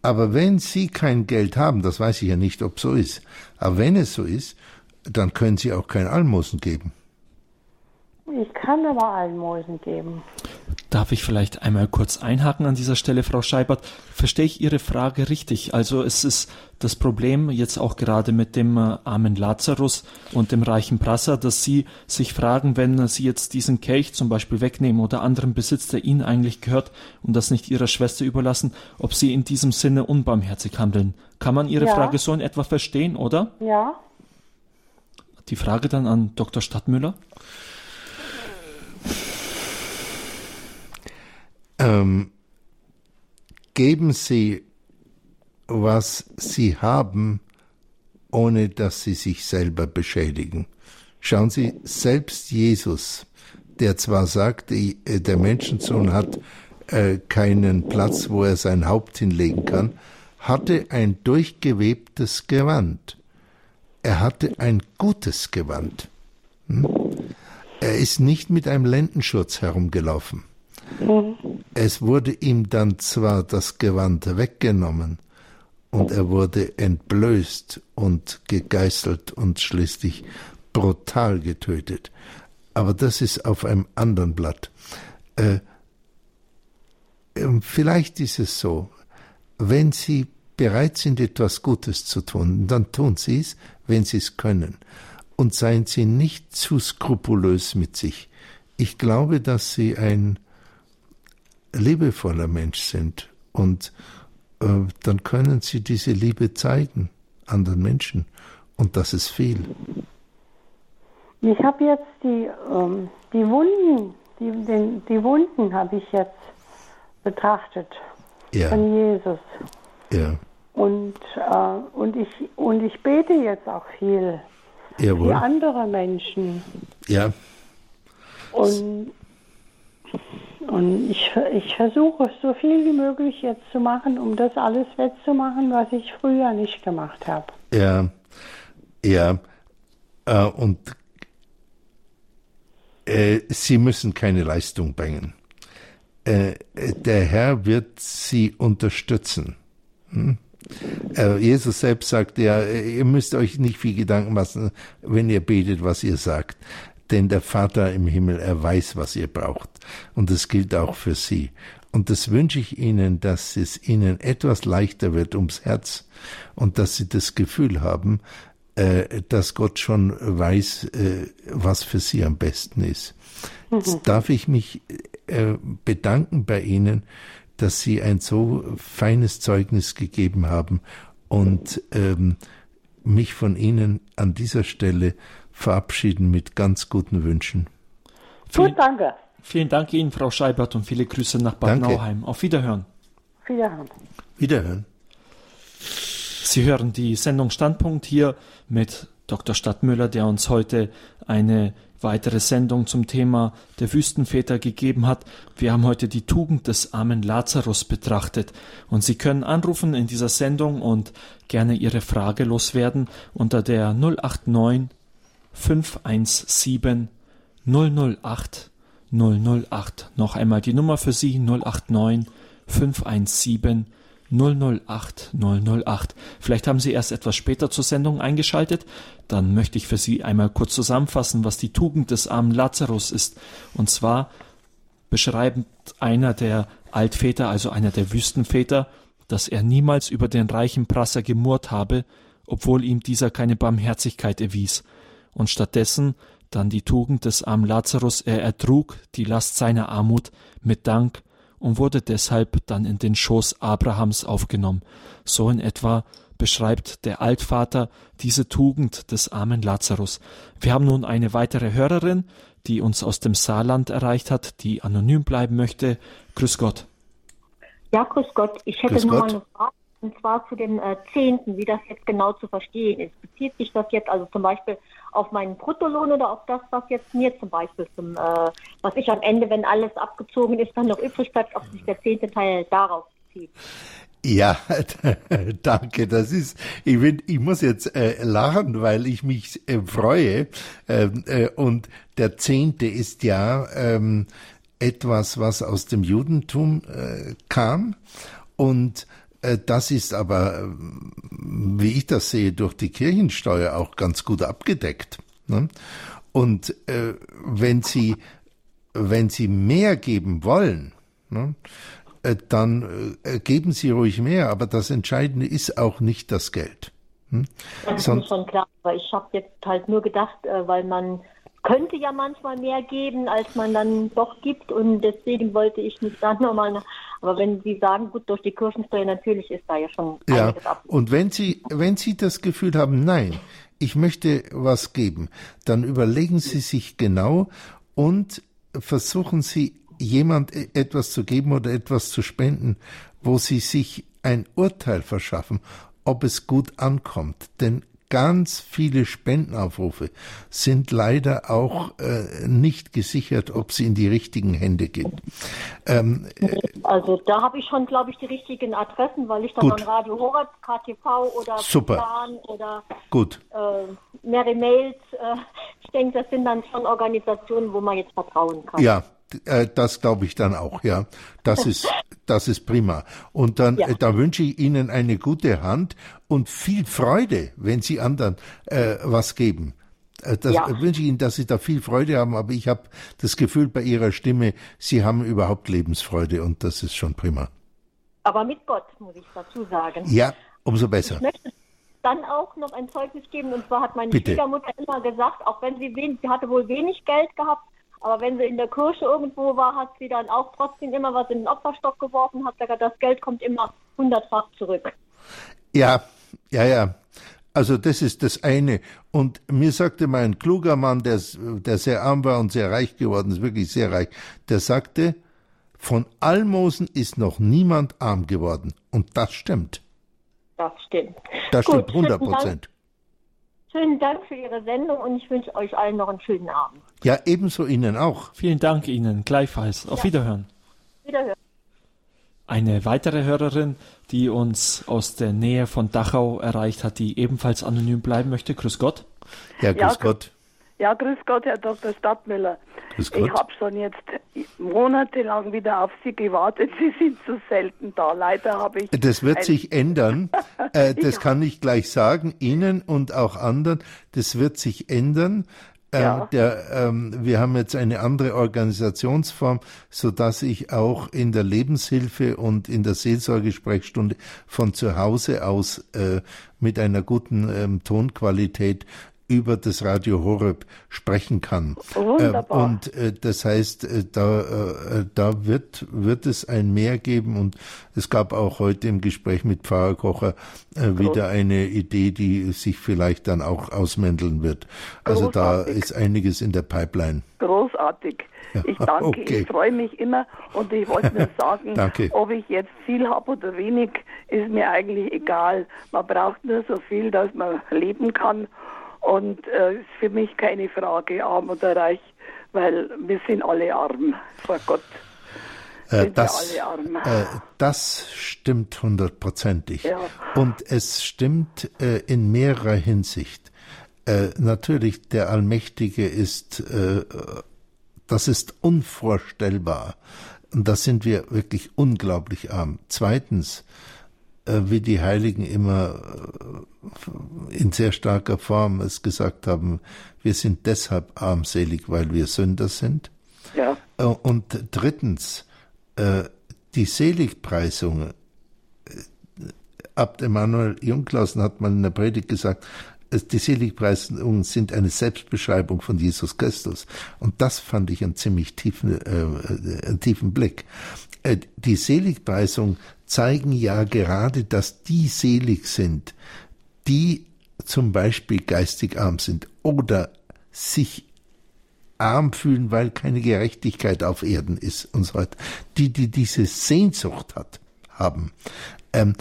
Aber wenn Sie kein Geld haben, das weiß ich ja nicht, ob so ist, aber wenn es so ist, dann können Sie auch kein Almosen geben. Ich kann aber Almosen geben. Darf ich vielleicht einmal kurz einhaken an dieser Stelle, Frau Scheibert? Verstehe ich Ihre Frage richtig? Also es ist das Problem jetzt auch gerade mit dem äh, armen Lazarus und dem reichen Prasser, dass Sie sich fragen, wenn Sie jetzt diesen Kelch zum Beispiel wegnehmen oder anderen Besitz, der Ihnen eigentlich gehört und das nicht Ihrer Schwester überlassen, ob Sie in diesem Sinne unbarmherzig handeln. Kann man Ihre ja. Frage so in etwa verstehen, oder? Ja. Die Frage dann an Dr. Stadtmüller. Ähm, geben Sie, was Sie haben, ohne dass Sie sich selber beschädigen. Schauen Sie, selbst Jesus, der zwar sagt, äh, der Menschensohn hat äh, keinen Platz, wo er sein Haupt hinlegen kann, hatte ein durchgewebtes Gewand. Er hatte ein gutes Gewand. Hm? Er ist nicht mit einem Lendenschurz herumgelaufen. Mhm. Es wurde ihm dann zwar das Gewand weggenommen und er wurde entblößt und gegeißelt und schließlich brutal getötet. Aber das ist auf einem anderen Blatt. Äh, ähm, vielleicht ist es so, wenn Sie bereit sind, etwas Gutes zu tun, dann tun Sie es, wenn Sie es können. Und seien Sie nicht zu skrupulös mit sich. Ich glaube, dass Sie ein liebevoller Mensch sind und äh, dann können Sie diese Liebe zeigen anderen Menschen und das ist viel. Ich habe jetzt die, ähm, die Wunden, die, den, die Wunden habe ich jetzt betrachtet ja. von Jesus. Ja. Und, äh, und, ich, und ich bete jetzt auch viel Jawohl. für andere Menschen. Ja. Und, und ich, ich versuche so viel wie möglich jetzt zu machen, um das alles wettzumachen, was ich früher nicht gemacht habe. Ja, ja. Äh, und äh, Sie müssen keine Leistung bringen. Äh, der Herr wird Sie unterstützen. Hm? Äh, Jesus selbst sagt ja, ihr müsst euch nicht viel Gedanken machen, wenn ihr betet, was ihr sagt. Denn der Vater im Himmel, er weiß, was ihr braucht. Und das gilt auch für Sie. Und das wünsche ich Ihnen, dass es Ihnen etwas leichter wird ums Herz und dass Sie das Gefühl haben, äh, dass Gott schon weiß, äh, was für Sie am besten ist. Jetzt mhm. darf ich mich bedanken bei Ihnen dass Sie ein so feines Zeugnis gegeben haben und ähm, mich von Ihnen an dieser Stelle verabschieden mit ganz guten Wünschen. Gut, danke. Vielen Dank Ihnen, Frau Scheibert, und viele Grüße nach Bad danke. Nauheim. Auf Wiederhören. Wiederhören. Wiederhören. Sie hören die Sendung Standpunkt hier mit Dr. Stadtmüller, der uns heute eine weitere Sendung zum Thema der Wüstenväter gegeben hat. Wir haben heute die Tugend des armen Lazarus betrachtet und Sie können anrufen in dieser Sendung und gerne Ihre Frage loswerden unter der 089 517 008 008. Noch einmal die Nummer für Sie 089 517 008 008. Vielleicht haben Sie erst etwas später zur Sendung eingeschaltet. Dann möchte ich für Sie einmal kurz zusammenfassen, was die Tugend des armen Lazarus ist. Und zwar beschreibt einer der Altväter, also einer der Wüstenväter, dass er niemals über den reichen Prasser gemurrt habe, obwohl ihm dieser keine Barmherzigkeit erwies, und stattdessen dann die Tugend des armen Lazarus, er ertrug die Last seiner Armut mit Dank und wurde deshalb dann in den Schoß Abrahams aufgenommen. So in etwa beschreibt der Altvater diese Tugend des armen Lazarus. Wir haben nun eine weitere Hörerin, die uns aus dem Saarland erreicht hat, die anonym bleiben möchte. Grüß Gott. Ja, grüß Gott. Ich hätte grüß nur Gott. eine Frage, und zwar zu dem äh, Zehnten, wie das jetzt genau zu verstehen ist. Bezieht sich das jetzt also zum Beispiel auf meinen Bruttolohn oder auf das, was jetzt mir zum Beispiel zum, äh, was ich am Ende, wenn alles abgezogen ist, dann noch übrig bleibt, ob sich der zehnte Teil darauf bezieht. Ja, danke. Das ist, ich, bin, ich muss jetzt äh, lachen, weil ich mich äh, freue. Ähm, äh, und der Zehnte ist ja ähm, etwas, was aus dem Judentum äh, kam. Und das ist aber, äh, wie ich das sehe, durch die Kirchensteuer auch ganz gut abgedeckt. Ne? Und äh, wenn Sie, wenn Sie mehr geben wollen, ne, äh, dann äh, geben Sie ruhig mehr, aber das Entscheidende ist auch nicht das Geld. Hm? Das ist schon klar, aber ich habe jetzt halt nur gedacht, äh, weil man könnte ja manchmal mehr geben, als man dann doch gibt und deswegen wollte ich nicht dann nochmal, aber wenn Sie sagen, gut, durch die Kirchensteuer natürlich ist da ja schon ja. ab. Und wenn Sie, wenn Sie das Gefühl haben, nein, ich möchte was geben, dann überlegen Sie sich genau und versuchen Sie jemand e-, etwas zu geben oder etwas zu spenden, wo Sie sich ein Urteil verschaffen, ob es gut ankommt. Denn ganz viele Spendenaufrufe sind leider auch äh, nicht gesichert, ob sie in die richtigen Hände gehen. Ähm, äh, also da habe ich schon, glaube ich, die richtigen Adressen, weil ich dann gut. an Radio Horeb, KTV oder Super. Plan oder gut. Äh, Mary Mails, äh, ich denke, das sind dann schon Organisationen, wo man jetzt vertrauen kann. Ja, das glaube ich dann auch, ja. Das ist, das ist prima. Und dann, ja. äh, da wünsche ich Ihnen eine gute Hand und viel Freude, wenn Sie anderen äh, was geben. Äh, das ja. wünsche ich Ihnen, dass Sie da viel Freude haben, aber ich habe das Gefühl bei Ihrer Stimme, Sie haben überhaupt Lebensfreude und das ist schon prima. Aber mit Gott, muss ich dazu sagen. Ja, umso besser. Ich möchte dann auch noch ein Zeugnis geben und zwar hat meine Bitte. Schwiegermutter immer gesagt, auch wenn sie wenig, sie hatte wohl wenig Geld gehabt, aber wenn sie in der Kirche irgendwo war, hat sie dann auch trotzdem immer was in den Opferstock geworfen, hat gesagt, das Geld kommt immer hundertfach zurück. Ja, ja, ja. Also das ist das eine. Und mir sagte mal ein kluger Mann, der, der sehr arm war und sehr reich geworden ist, wirklich sehr reich, der sagte, von Almosen ist noch niemand arm geworden. Und das stimmt. Das stimmt. Das Gut, stimmt 100 Prozent. Schönen Dank für Ihre Sendung und ich wünsche euch allen noch einen schönen Abend. Ja, ebenso Ihnen auch. Vielen Dank Ihnen, gleichfalls. Auf ja. Wiederhören. Wiederhören. Eine weitere Hörerin, die uns aus der Nähe von Dachau erreicht hat, die ebenfalls anonym bleiben möchte. Grüß Gott. Ja, grüß ja, Gott. Ja, grüß Gott, Herr Dr. Stadtmüller. Ich habe schon jetzt monatelang wieder auf Sie gewartet. Sie sind zu selten da. Leider habe ich. Das wird sich ändern. Äh, das kann ich gleich sagen, Ihnen und auch anderen. Das wird sich ändern. Ähm, ja. der, ähm, wir haben jetzt eine andere Organisationsform, so dass ich auch in der Lebenshilfe und in der Seelsorgesprechstunde von zu Hause aus äh, mit einer guten ähm, Tonqualität über das Radio Horeb sprechen kann. Wunderbar. Äh, und äh, das heißt, äh, da, äh, da wird, wird es ein Mehr geben und es gab auch heute im Gespräch mit Pfarrer Kocher äh, wieder eine Idee, die sich vielleicht dann auch ausmändeln wird. Also da ist einiges in der Pipeline. Großartig. Ich danke, okay. ich freue mich immer und ich wollte nur sagen, ob ich jetzt viel habe oder wenig, ist mir eigentlich egal. Man braucht nur so viel, dass man leben kann und äh, ist für mich keine Frage, arm oder reich, weil wir sind alle arm vor Gott. Äh, das, äh, das stimmt hundertprozentig. Ja. Und es stimmt äh, in mehrerer Hinsicht. Äh, natürlich, der Allmächtige ist, äh, das ist unvorstellbar. Und da sind wir wirklich unglaublich arm. Zweitens, wie die Heiligen immer äh, in sehr starker Form es gesagt haben, wir sind deshalb armselig, weil wir Sünder sind. Ja. Äh, und drittens, die Seligpreisung. Abt Emanuel Jungklausen hat mal in der Predigt gesagt, die Seligpreisungen sind eine Selbstbeschreibung von Jesus Christus. Und das fand ich einen ziemlich tiefen, äh, einen tiefen Blick. Äh, die Seligpreisung zeigen ja gerade, dass die selig sind, die zum Beispiel geistig arm sind oder sich arm fühlen, weil keine Gerechtigkeit auf Erden ist und so weiter. Die, die diese Sehnsucht hat, haben, ähm,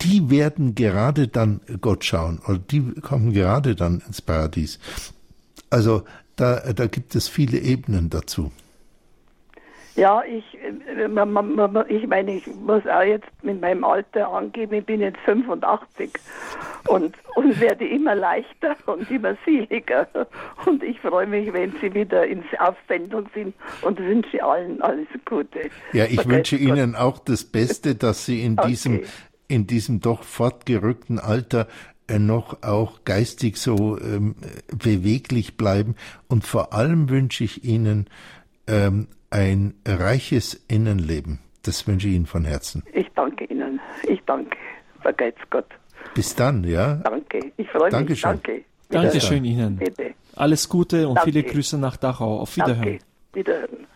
die werden gerade dann Gott schauen oder die kommen gerade dann ins Paradies. Also da, da gibt es viele Ebenen dazu. Ja, ich, äh, ich meine, ich muss auch jetzt mit meinem Alter angeben, ich bin jetzt 85 und, und werde immer leichter und immer seliger. Und ich freue mich, wenn Sie wieder ins Aufsendung sind und wünsche allen alles Gute. Ja, ich Vergesst wünsche Gott. Ihnen auch das Beste, dass Sie in okay. diesem, in diesem doch fortgerückten Alter äh, noch auch geistig so ähm, beweglich bleiben. Und vor allem wünsche ich Ihnen ähm, ein reiches Innenleben. Das wünsche ich Ihnen von Herzen. Ich danke Ihnen. Ich danke. Vergeht's Gott. Bis dann, ja. Danke. Ich freue Dankeschön. mich. Danke. Dankeschön Ihnen. Bitte. Alles Gute und danke. viele Grüße nach Dachau. Auf Wiederhören. Danke. Wiederhören.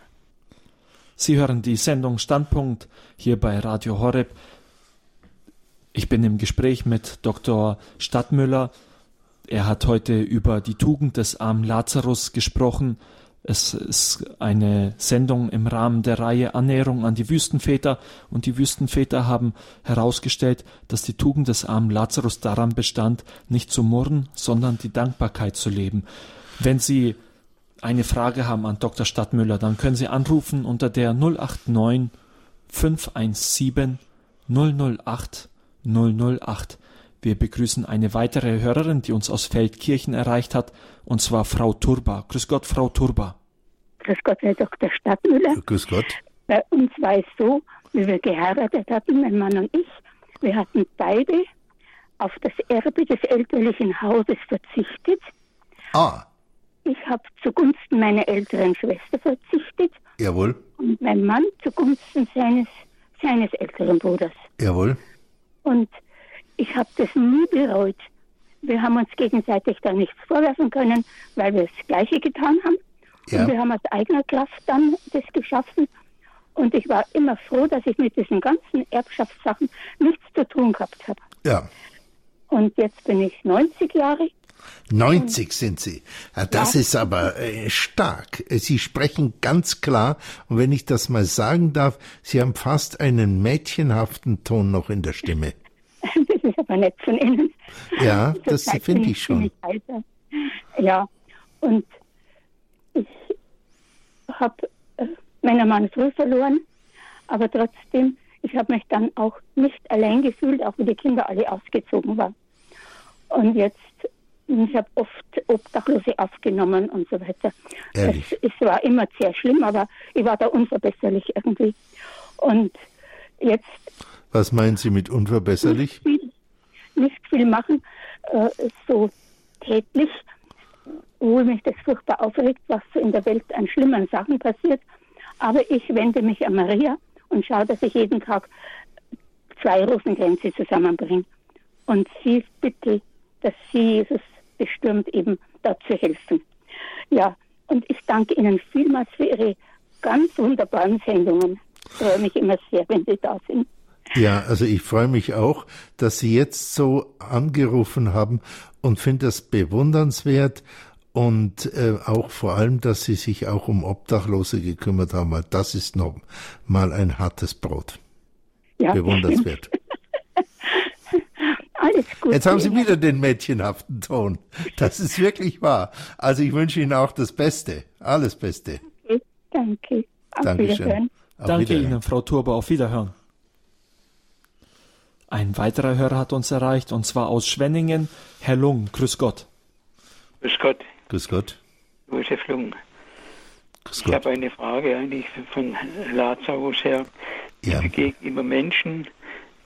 Sie hören die Sendung Standpunkt hier bei Radio Horeb. Ich bin im Gespräch mit Dr. Stadtmüller. Er hat heute über die Tugend des armen Lazarus gesprochen Es ist eine Sendung im Rahmen der Reihe Annäherung an die Wüstenväter und die Wüstenväter haben herausgestellt, dass die Tugend des armen Lazarus daran bestand, nicht zu murren, sondern die Dankbarkeit zu leben. Wenn Sie eine Frage haben an Dr. Stadtmüller, dann können Sie anrufen unter der 089 517 008 008. Wir begrüßen eine weitere Hörerin, die uns aus Feldkirchen erreicht hat, und zwar Frau Turba. Grüß Gott, Frau Turba. Grüß Gott, Herr Dr. Stadtmüller. Grüß Gott. Bei uns war es so, wie wir geheiratet hatten, mein Mann und ich, wir hatten beide auf das Erbe des elterlichen Hauses verzichtet. Ah. Ich habe zugunsten meiner älteren Schwester verzichtet. Jawohl. Und mein Mann zugunsten seines, seines älteren Bruders. Jawohl. Und ich habe das nie bereut. Wir haben uns gegenseitig da nichts vorwerfen können, weil wir das Gleiche getan haben. Ja. Und wir haben aus eigener Kraft dann das geschaffen. Und ich war immer froh, dass ich mit diesen ganzen Erbschaftssachen nichts zu tun gehabt habe. Ja. Und jetzt bin ich 90 Jahre. 90 sind Sie. Ja, das ja. ist aber äh, stark. Sie sprechen ganz klar. Und wenn ich das mal sagen darf, Sie haben fast einen mädchenhaften Ton noch in der Stimme. Das ist aber nett von Ihnen. Ja, das finde ich schon. Ja, und ich habe äh, meinen Mann früh verloren, aber trotzdem, ich habe mich dann auch nicht allein gefühlt, auch wie die Kinder alle ausgezogen waren. Und jetzt, ich habe oft Obdachlose aufgenommen und so weiter. Es, es, war immer sehr schlimm, aber ich war da unverbesserlich irgendwie. Und jetzt was meinen Sie mit unverbesserlich? Nicht viel, nicht viel machen, äh, so tätlich, obwohl mich das furchtbar aufregt, was so in der Welt an schlimmen Sachen passiert. Aber ich wende mich an Maria und schaue, dass ich jeden Tag zwei Rosenkränze zusammenbringe. Und sie bitte, dass sie Jesus bestürmt, eben da zu helfen. Ja, und ich danke Ihnen vielmals für Ihre ganz wunderbaren Sendungen. Ich freue mich immer sehr, wenn Sie da sind. Ja, also ich freue mich auch, dass Sie jetzt so angerufen haben und finde das bewundernswert und äh, auch vor allem, dass Sie sich auch um Obdachlose gekümmert haben, weil das ist noch mal ein hartes Brot. Ja, Bewundernswert. Alles gut. Jetzt haben Sie wieder den mädchenhaften Ton. Das ist wirklich wahr. Also ich wünsche Ihnen auch das Beste. Alles Beste. Okay, danke. Auf Dankeschön. Auf danke Ihnen, Frau Turbo. Auf Wiederhören. Ein weiterer Hörer hat uns erreicht, und zwar aus Schwenningen. Herr Lung, grüß Gott. Grüß Gott. Grüß Gott. Josef Lung. Grüß Gott. Ich habe eine Frage eigentlich von Lazarus her. Ja. Ich begegne immer Menschen,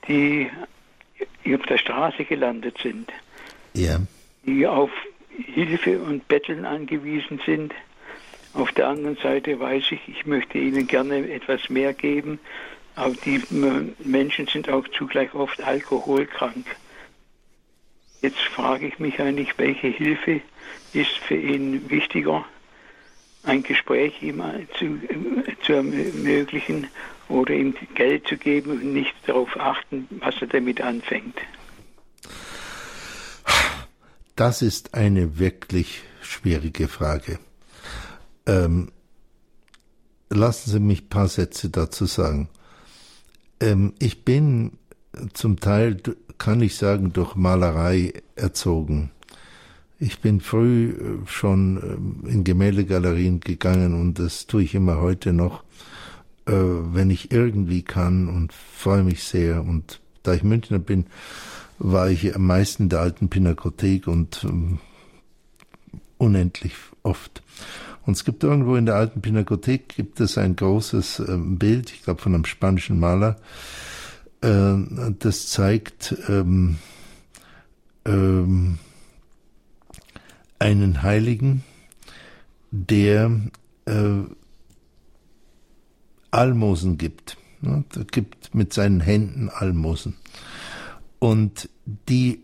die auf der Straße gelandet sind. Ja. Die auf Hilfe und Betteln angewiesen sind. Auf der anderen Seite weiß ich, ich möchte ihnen gerne etwas mehr geben aber die Menschen sind auch zugleich oft alkoholkrank. Jetzt frage ich mich eigentlich, welche Hilfe ist für ihn wichtiger? Ein Gespräch ihm zu, zu ermöglichen oder ihm Geld zu geben und nicht darauf achten, was er damit anfängt? Das ist eine wirklich schwierige Frage. Ähm, lassen Sie mich ein paar Sätze dazu sagen. Ähm, ich bin zum Teil, kann ich sagen, durch Malerei erzogen. Ich bin früh äh, schon ähm, in Gemäldegalerien gegangen und das tue ich immer heute noch, äh, wenn ich irgendwie kann und freue mich sehr. Und da ich Münchner bin, war ich am meisten in der alten Pinakothek und ähm, unendlich oft. Und es gibt irgendwo in der alten Pinakothek gibt es ein großes äh, Bild, ich glaube von einem spanischen Maler, äh, das zeigt ähm, ähm, einen Heiligen, der äh, Almosen gibt. Ne? Der gibt mit seinen Händen Almosen. Und die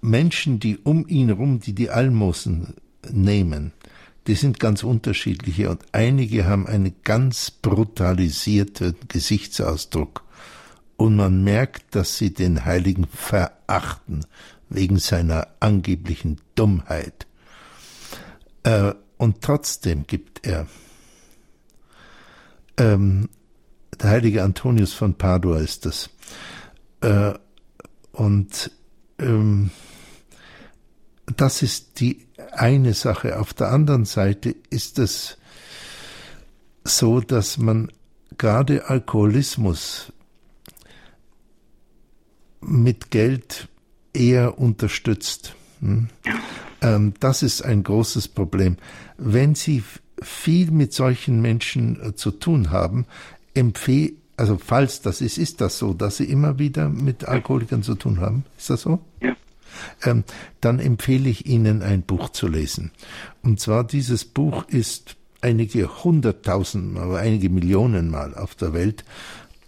Menschen, die um ihn herum, die die Almosen nehmen, die sind ganz unterschiedliche und einige haben einen ganz brutalisierten Gesichtsausdruck. Und man merkt, dass sie den Heiligen verachten wegen seiner angeblichen Dummheit. Äh, Und trotzdem gibt er. Ähm, der heilige Antonius von Padua ist das. Äh, und ähm, das ist die eine Sache. Auf der anderen Seite ist es so, dass man gerade Alkoholismus mit Geld eher unterstützt. Hm? Ähm, das ist ein großes Problem. Wenn Sie viel mit solchen Menschen äh, zu tun haben, empfehle also falls das ist, ist das so, dass Sie immer wieder mit Alkoholikern zu tun haben? Ist das so? Ja. Ähm, dann empfehle ich Ihnen ein Buch zu lesen. Und zwar dieses Buch ist einige hunderttausend, aber einige Millionen Mal auf der Welt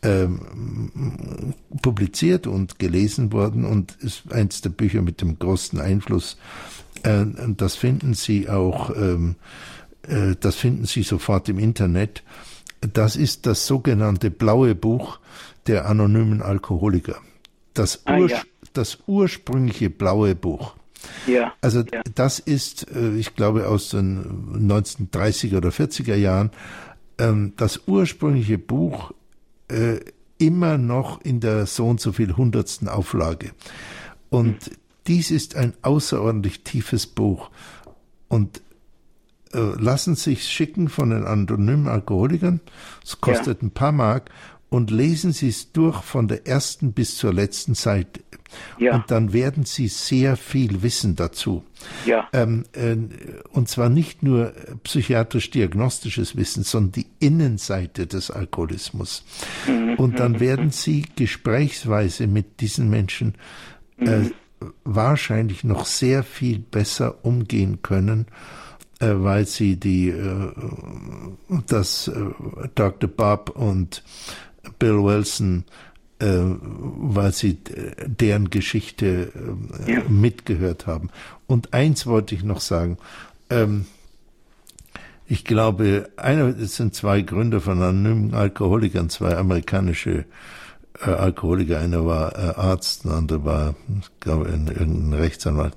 ähm, publiziert und gelesen worden und ist eins der Bücher mit dem größten Einfluss. Äh, das finden Sie auch, ähm, äh, das finden Sie sofort im Internet. Das ist das sogenannte blaue Buch der anonymen Alkoholiker. Das, ah, Ur ja. das ursprüngliche blaue Buch. Ja. Also ja. das ist, äh, ich glaube, aus den 1930er oder 40er Jahren. Ähm, das ursprüngliche Buch äh, immer noch in der so und so viel hundertsten Auflage. Und hm. dies ist ein außerordentlich tiefes Buch. Und äh, lassen sich schicken von den anonymen Alkoholikern. Es kostet ja. ein paar Mark und lesen Sie es durch von der ersten bis zur letzten Seite. Ja. Und dann werden Sie sehr viel wissen dazu. Ja. Ähm, äh, und zwar nicht nur psychiatrisch-diagnostisches Wissen, sondern die Innenseite des Alkoholismus. Mhm. Und dann werden Sie gesprächsweise mit diesen Menschen äh, mhm. wahrscheinlich noch sehr viel besser umgehen können äh, weil sie die, äh, das äh, Dr. Bob und Bill Wilson, weil sie deren Geschichte ja. mitgehört haben. Und eins wollte ich noch sagen. Ähm, ich glaube, einer, es sind zwei Gründer von anonymen Alkoholikern, zwei amerikanische äh, Alkoholiker. Einer war äh, Arzt, der andere war, ich glaube, irgendein Rechtsanwalt.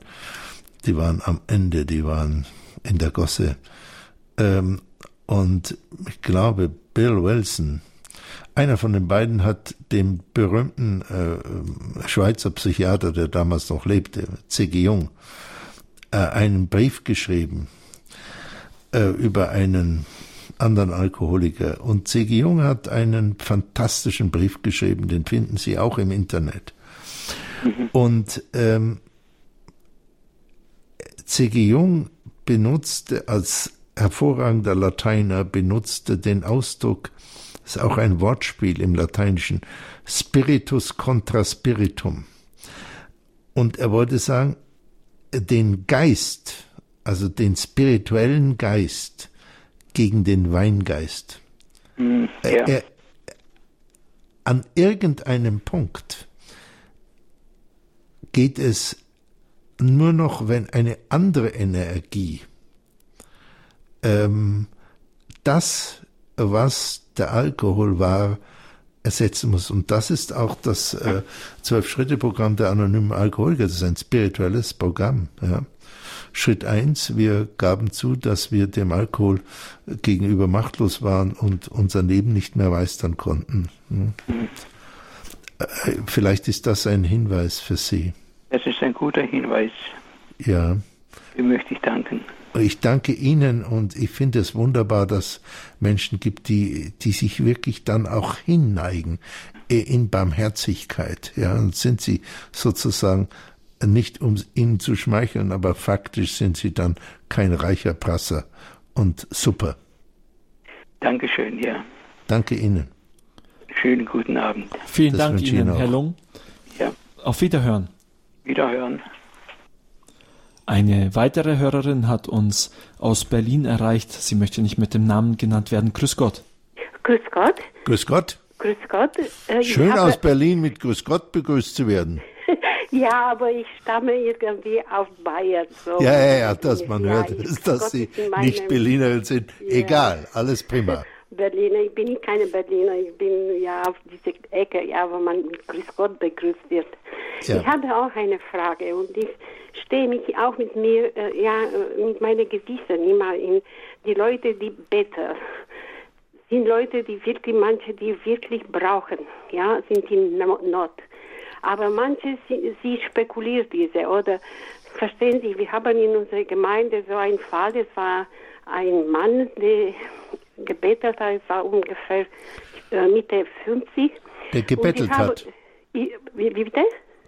Die waren am Ende, die waren in der Gosse. Ähm, und ich glaube, Bill Wilson, einer von den beiden hat dem berühmten äh, Schweizer Psychiater, der damals noch lebte, C.G. Jung, äh, einen Brief geschrieben äh, über einen anderen Alkoholiker. Und C.G. Jung hat einen fantastischen Brief geschrieben, den finden Sie auch im Internet. Mhm. Und ähm, C.G. Jung benutzte als hervorragender Lateiner, benutzte den Ausdruck, ist auch ein Wortspiel im Lateinischen, Spiritus contra Spiritum. Und er wollte sagen, den Geist, also den spirituellen Geist gegen den Weingeist. Hm, ja. er, an irgendeinem Punkt geht es nur noch, wenn eine andere Energie ähm, das, was der Alkohol war, ersetzen muss. Und das ist auch das äh, Zwölf-Schritte-Programm der anonymen Alkoholiker. Das ist ein spirituelles Programm. Ja. Schritt eins: wir gaben zu, dass wir dem Alkohol gegenüber machtlos waren und unser Leben nicht mehr meistern konnten. Hm. Äh, vielleicht ist das ein Hinweis für Sie. Das ist ein guter Hinweis. Ja. Dem möchte ich danken. Ich danke Ihnen und ich finde es wunderbar, dass Menschen gibt, die, die sich wirklich dann auch hinneigen äh, in Barmherzigkeit. Ja, und sind sie sozusagen nicht um ihnen zu schmeicheln, aber faktisch sind sie dann kein reicher Prasser und super. Dankeschön, ja. Danke Ihnen. Schönen guten Abend. Vielen das Dank Ihnen, Herr Lung. Ja. Auf Wiederhören. Wiederhören. Eine weitere Hörerin hat uns aus Berlin erreicht. Sie möchte nicht mit dem Namen genannt werden. Grüß Gott. Grüß Gott. Grüß Gott. Grüß Gott. Äh, Schön habe... aus Berlin mit Grüß Gott begrüßt zu werden. ja, aber ich stamme irgendwie aus Bayern. So. Ja, ja, ja, dass man ja, hört, dass Gott Sie nicht Berlinerin sind. Ja. Egal, alles prima. Berliner, ich bin keine Berliner, ich bin ja auf dieser Ecke, ja, wo man mit Grüß Gott begrüßt wird. Ja. Ich hatte auch eine Frage und ich stehe mich auch mit mir, äh, ja, äh, mit meiner Gewissen immer in die Leute, die beten sind Leute, die wirklich, manche, die wirklich brauchen, ja, sind in Not. Aber manche, sie, sie spekulieren diese oder verstehen Sie, wir haben in unserer Gemeinde so einen Fall, es war ein Mann, der gebetet hat, war ungefähr äh, Mitte 50. Der gebettelt habe, hat. wie, wie bitte?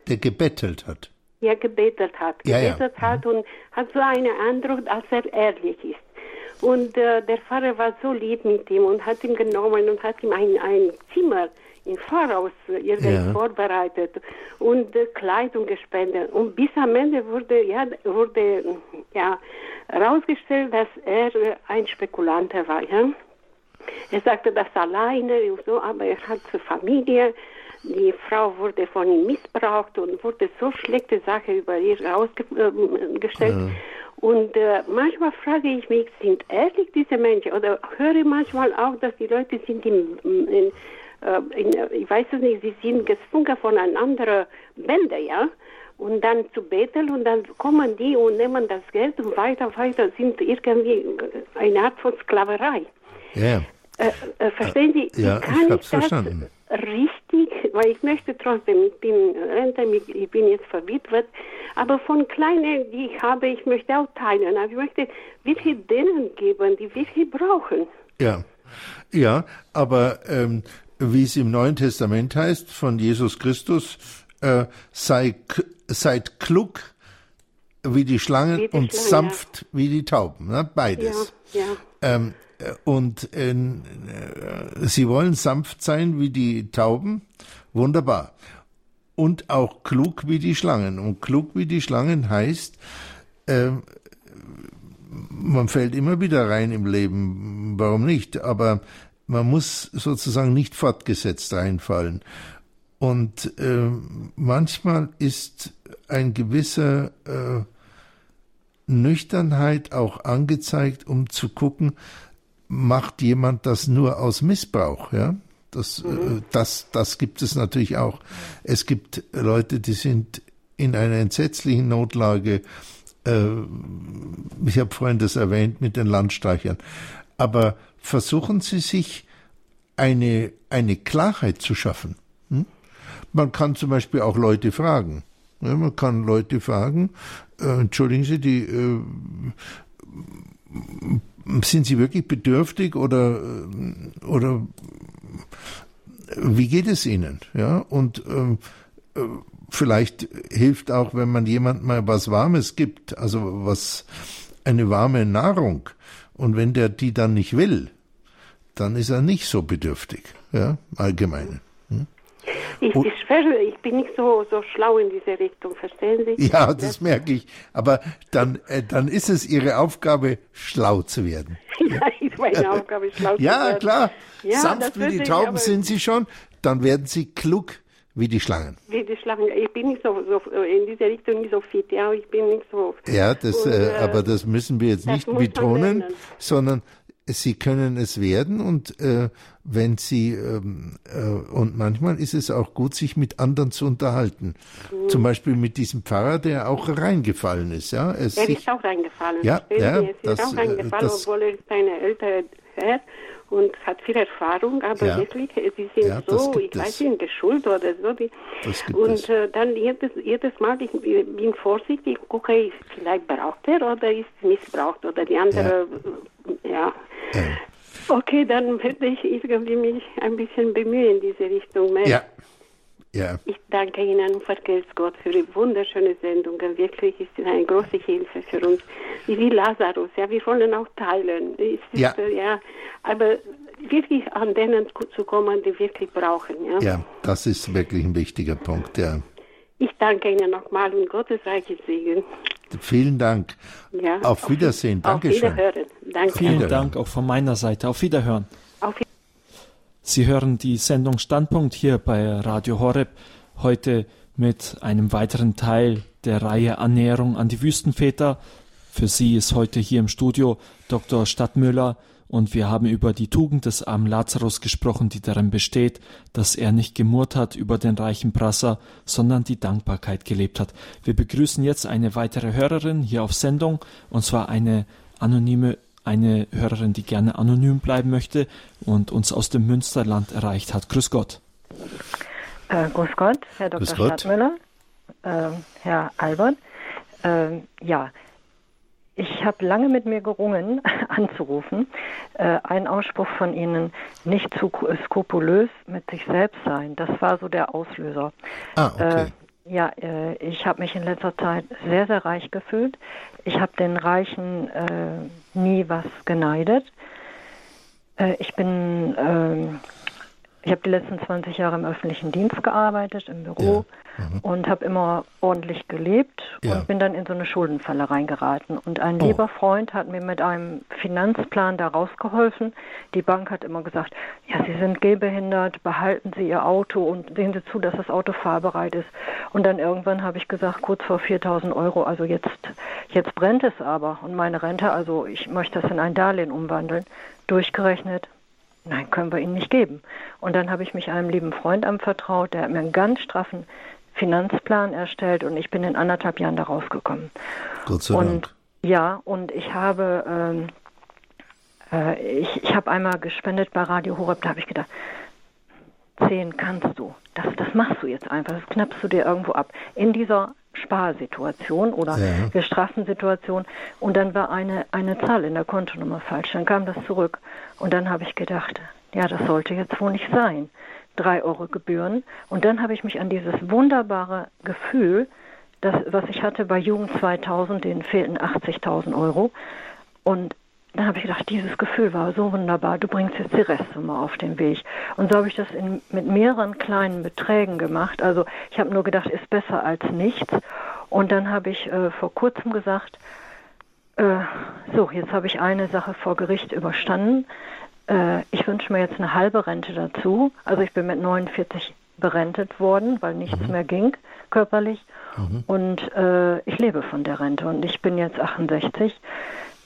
Der gebettelt hat. Ja, gebettelt hat. Ja, gebettelt ja. hat und hat so einen Eindruck, als er ehrlich ist. Und äh, der Pfarrer war so lieb mit ihm und hat ihn genommen und hat ihm ein, ein Zimmer im Voraus irgendwie ja. vorbereitet und Kleidung gespendet. Und bis am Ende wurde ja wurde ja herausgestellt, dass er ein Spekulant war. Ja? Er sagte das alleine und so, aber er hat Familie. Die Frau wurde von ihm missbraucht und wurde so schlechte Sachen über ihr herausgestellt. Ja. Und äh, manchmal frage ich mich, sind ehrlich diese Menschen? Oder höre manchmal auch, dass die Leute sind in, in, in ich weiß es nicht, sie sind gezwungen von einer anderen Bände, ja? Und dann zu beten und dann kommen die und nehmen das Geld und weiter, weiter, sind irgendwie eine Art von Sklaverei. Ja. Äh, äh, verstehen Sie, ja, kann ich, ich das verstanden. richtig, weil ich möchte trotzdem, ich bin Rente, ich bin jetzt verwitwet, aber von kleinen, die ich habe, ich möchte auch teilen. Also ich möchte wirklich denen geben, die wirklich brauchen. Ja, ja, aber ähm, wie es im Neuen Testament heißt von Jesus Christus, äh, sei, seid klug wie die Schlangen wie die und Schlange, sanft ja. wie die Tauben, ne? beides. Ja, ja. Ähm, und äh, sie wollen sanft sein wie die Tauben, wunderbar. Und auch klug wie die Schlangen. Und klug wie die Schlangen heißt, äh, man fällt immer wieder rein im Leben, warum nicht? Aber man muss sozusagen nicht fortgesetzt reinfallen. Und äh, manchmal ist ein gewisser äh, Nüchternheit auch angezeigt, um zu gucken, macht jemand das nur aus Missbrauch, ja? Das, äh, mhm. das, das gibt es natürlich auch. Es gibt Leute, die sind in einer entsetzlichen Notlage. Äh, ich habe vorhin das erwähnt mit den Landstreichern. Aber versuchen Sie sich eine, eine Klarheit zu schaffen. Hm? Man kann zum Beispiel auch Leute fragen. Ja, man kann Leute fragen, äh, entschuldigen Sie, die äh, sind Sie wirklich bedürftig oder, oder wie geht es Ihnen? Ja, und ähm, äh, vielleicht hilft auch, wenn man jemand mal was Warmes gibt, also was, eine warme Nahrung. Und wenn der die dann nicht will, dann ist er nicht so bedürftig, ja, allgemein. Ich, ich schwöre, ich bin nicht so, so schlau in diese Richtung, verstehen Sie? Ja, das merke ich. Aber dann, äh, dann ist es Ihre Aufgabe, schlau zu werden. ja, ist meine Aufgabe, schlau zu ja, werden. Ja, klar. Sanft wie die Tauben sind Sie schon, dann werden Sie klug wie die Schlangen. Wie die Schlangen. Ich bin nicht so, so in diese Richtung nicht so fit. Ja, ich bin nicht so. Ja, das, und, äh, aber das müssen wir jetzt nicht betonen, sondern Sie können es werden und äh, wenn Sie ähm, äh, und manchmal ist es auch gut, sich mit anderen zu unterhalten. Mhm. Zum Beispiel mit diesem Pfarrer, der auch reingefallen ist. Ja, er sich, ist auch reingefallen. Ja, ja, er ist das, auch reingefallen, das, obwohl er ist eine ältere Herr und hat viel Erfahrung, aber ja. wirklich, sie sind ja, so, ich weiß nicht, geschult oder so. Die, und äh, dann jedes, jedes Mal, ich bin vorsichtig, gucke vielleicht braucht er oder ist missbraucht oder die andere, ja. ja. Okay, dann werde ich irgendwie mich ein bisschen bemühen in diese Richtung. Mehr. Ja. Ja. Ich danke Ihnen und vergelt's Gott für die wunderschöne Sendung. Wirklich ist es eine große Hilfe für uns. Wie Lazarus, ja, wir wollen auch teilen. Ist, ja. ja. Aber wirklich an denen zu kommen, die wirklich brauchen. Ja, ja das ist wirklich ein wichtiger Punkt, ja. Ich danke Ihnen nochmal und Gottes reiches Segen. Vielen Dank. Ja, auf Wiedersehen. Dankeschön. Auf Wiederhören. Danke. Vielen Dank auch von meiner Seite. Auf Wiederhören. Auf Wiederhören. Sie hören die Sendung Standpunkt hier bei Radio Horeb heute mit einem weiteren Teil der Reihe Annäherung an die Wüstenväter Für Sie ist heute hier im Studio Dr. Stadtmüller und wir haben über die Tugend des armen Lazarus gesprochen, die darin besteht, dass er nicht gemurrt hat über den reichen Prasser, sondern die Dankbarkeit gelebt hat. Wir begrüßen jetzt eine weitere Hörerin hier auf Sendung, und zwar eine anonyme, eine Hörerin, die gerne anonym bleiben möchte und uns aus dem Münsterland erreicht hat. Grüß Gott. Äh, grüß Gott, Herr Dr. Stadtmüller, äh, Herr Albert. Äh, ja, ich habe lange mit mir gerungen, anzurufen. Äh, ein Ausspruch von Ihnen, nicht zu skrupulös mit sich selbst sein, das war so der Auslöser. Ah, okay. Äh, ja, äh, ich habe mich in letzter Zeit sehr, sehr reich gefühlt. Ich habe den Reichen äh, nie was geneidet. Äh, ich bin ähm, ich habe die letzten 20 Jahre im öffentlichen Dienst gearbeitet, im Büro ja. mhm. und habe immer ordentlich gelebt ja. und bin dann in so eine Schuldenfalle reingeraten. Und ein oh. lieber Freund hat mir mit einem Finanzplan da rausgeholfen. Die Bank hat immer gesagt, ja, Sie sind gehbehindert, behalten Sie Ihr Auto und sehen Sie zu, dass das Auto fahrbereit ist. Und dann irgendwann habe ich gesagt, kurz vor 4000 Euro, also jetzt, jetzt brennt es aber. Und meine Rente, also ich möchte das in ein Darlehen umwandeln, durchgerechnet Nein, können wir Ihnen nicht geben. Und dann habe ich mich einem lieben Freund anvertraut, der hat mir einen ganz straffen Finanzplan erstellt und ich bin in anderthalb Jahren da rausgekommen. Gott sei und, Dank. Ja, und ich habe, ähm, äh, ich, ich habe einmal gespendet bei Radio Horeb, da habe ich gedacht, zehn kannst du. Das, das machst du jetzt einfach, das knappst du dir irgendwo ab. In dieser Sparsituation oder ja. gestraften Situation und dann war eine, eine Zahl in der Kontonummer falsch. Dann kam das zurück und dann habe ich gedacht, ja, das sollte jetzt wohl nicht sein. Drei Euro Gebühren und dann habe ich mich an dieses wunderbare Gefühl, das, was ich hatte bei Jugend 2000, denen fehlten 80.000 Euro und dann habe ich gedacht, dieses Gefühl war so wunderbar, du bringst jetzt die Restsumme auf den Weg. Und so habe ich das in, mit mehreren kleinen Beträgen gemacht. Also ich habe nur gedacht, ist besser als nichts. Und dann habe ich äh, vor kurzem gesagt, äh, so, jetzt habe ich eine Sache vor Gericht überstanden. Äh, ich wünsche mir jetzt eine halbe Rente dazu. Also ich bin mit 49 berentet worden, weil nichts mhm. mehr ging körperlich. Mhm. Und äh, ich lebe von der Rente und ich bin jetzt 68.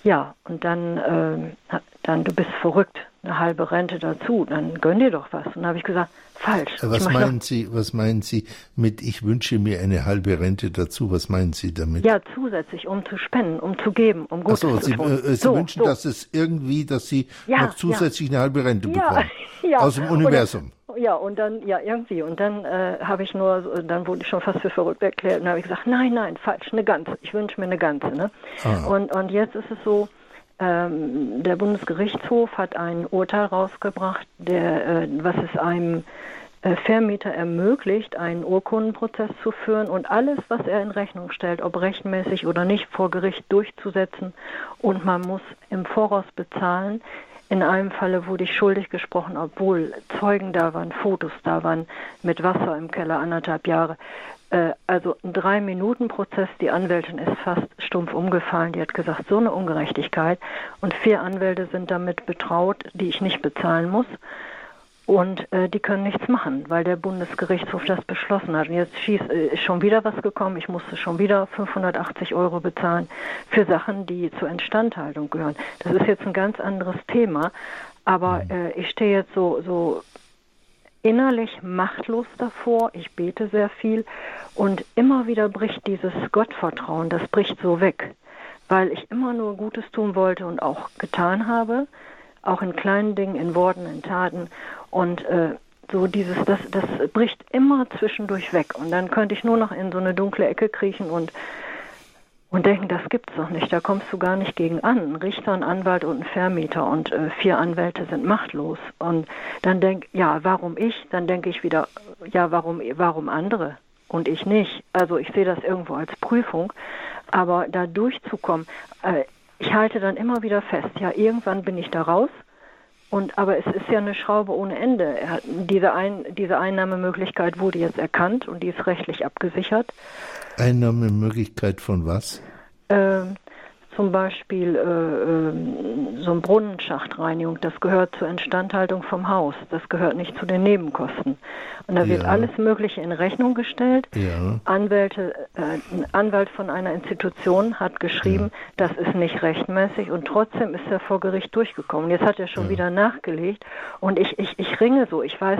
Ja, und dann, äh, dann, du bist verrückt, eine halbe Rente dazu, dann gönn dir doch was. Und dann habe ich gesagt, falsch. Was meinen Sie, was meinen Sie mit, ich wünsche mir eine halbe Rente dazu, was meinen Sie damit? Ja, zusätzlich, um zu spenden, um zu geben, um Gutes so, zu tun. Sie, äh, Sie so, wünschen, so. dass es irgendwie, dass Sie ja, noch zusätzlich ja. eine halbe Rente bekommen. Ja, aus dem Universum. Ja, und dann, ja, irgendwie. Und dann äh, habe ich nur, dann wurde ich schon fast für verrückt erklärt. Und habe ich gesagt, nein, nein, falsch, eine ganze. Ich wünsche mir eine ganze. Ne? Ah. Und, und jetzt ist es so, ähm, der Bundesgerichtshof hat ein Urteil rausgebracht, der, äh, was es einem äh, Vermieter ermöglicht, einen Urkundenprozess zu führen und alles, was er in Rechnung stellt, ob rechtmäßig oder nicht, vor Gericht durchzusetzen. Und man muss im Voraus bezahlen. In einem Falle wurde ich schuldig gesprochen, obwohl Zeugen da waren, Fotos da waren, mit Wasser im Keller anderthalb Jahre. Äh, also ein Drei-Minuten-Prozess, die Anwältin ist fast stumpf umgefallen. Die hat gesagt, so eine Ungerechtigkeit. Und vier Anwälte sind damit betraut, die ich nicht bezahlen muss. Und äh, die können nichts machen, weil der Bundesgerichtshof das beschlossen hat. Und jetzt schieß, äh, ist schon wieder was gekommen. Ich musste schon wieder 580 Euro bezahlen für Sachen, die zur Instandhaltung gehören. Das ist jetzt ein ganz anderes Thema. Aber mhm. äh, ich stehe jetzt so, so innerlich machtlos davor. Ich bete sehr viel. Und immer wieder bricht dieses Gottvertrauen, das bricht so weg. Weil ich immer nur Gutes tun wollte und auch getan habe auch in kleinen Dingen, in Worten, in Taten. Und äh, so dieses, das, das bricht immer zwischendurch weg. Und dann könnte ich nur noch in so eine dunkle Ecke kriechen und und denken, das gibt's doch nicht, da kommst du gar nicht gegen an. Ein Richter, ein Anwalt und ein Vermieter und äh, vier Anwälte sind machtlos. Und dann denk, ja, warum ich? Dann denke ich wieder, ja, warum, warum andere und ich nicht? Also ich sehe das irgendwo als Prüfung, aber da durchzukommen, äh, ich halte dann immer wieder fest, ja, irgendwann bin ich da raus. Und, aber es ist ja eine Schraube ohne Ende. diese, Ein, diese Einnahmemöglichkeit wurde jetzt erkannt und die ist rechtlich abgesichert. Einnahmemöglichkeit von was? Ähm, zum Beispiel äh, äh, so ein Brunnenschachtreinigung, das gehört zur Instandhaltung vom Haus, das gehört nicht zu den Nebenkosten. Und da wird ja. alles Mögliche in Rechnung gestellt. Ja. Anwälte, äh, ein Anwalt von einer Institution hat geschrieben, ja. das ist nicht rechtmäßig und trotzdem ist er vor Gericht durchgekommen. Jetzt hat er schon wieder nachgelegt und ich, ich, ich ringe so, ich weiß,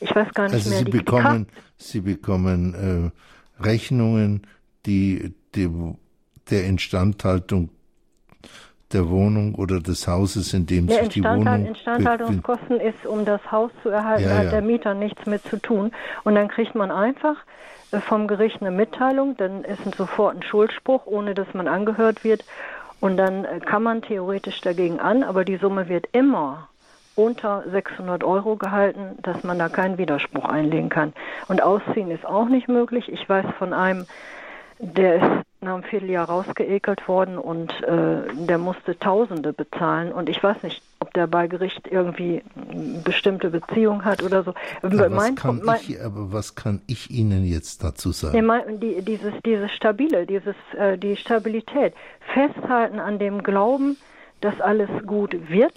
ich weiß gar nicht also mehr. Sie die, bekommen, die Sie bekommen äh, Rechnungen, die, die der Instandhaltung der Wohnung oder des Hauses, in dem sich die Wohnung Instandhaltungskosten ist, um das Haus zu erhalten, ja, ja. hat der Mieter nichts mit zu tun. Und dann kriegt man einfach äh, vom Gericht eine Mitteilung, dann ist sofort ein Schuldspruch, ohne dass man angehört wird. Und dann äh, kann man theoretisch dagegen an, aber die Summe wird immer unter 600 Euro gehalten, dass man da keinen Widerspruch einlegen kann. Und ausziehen ist auch nicht möglich. Ich weiß von einem, der ist nach einem Vierteljahr rausgeekelt worden und äh, der musste Tausende bezahlen. Und ich weiß nicht, ob der bei Gericht irgendwie bestimmte Beziehung hat oder so. Aber, mein, was, kann mein, ich, aber was kann ich Ihnen jetzt dazu sagen? Nee, mein, die, dieses, dieses Stabile, dieses, äh, die Stabilität, festhalten an dem Glauben, dass alles gut wird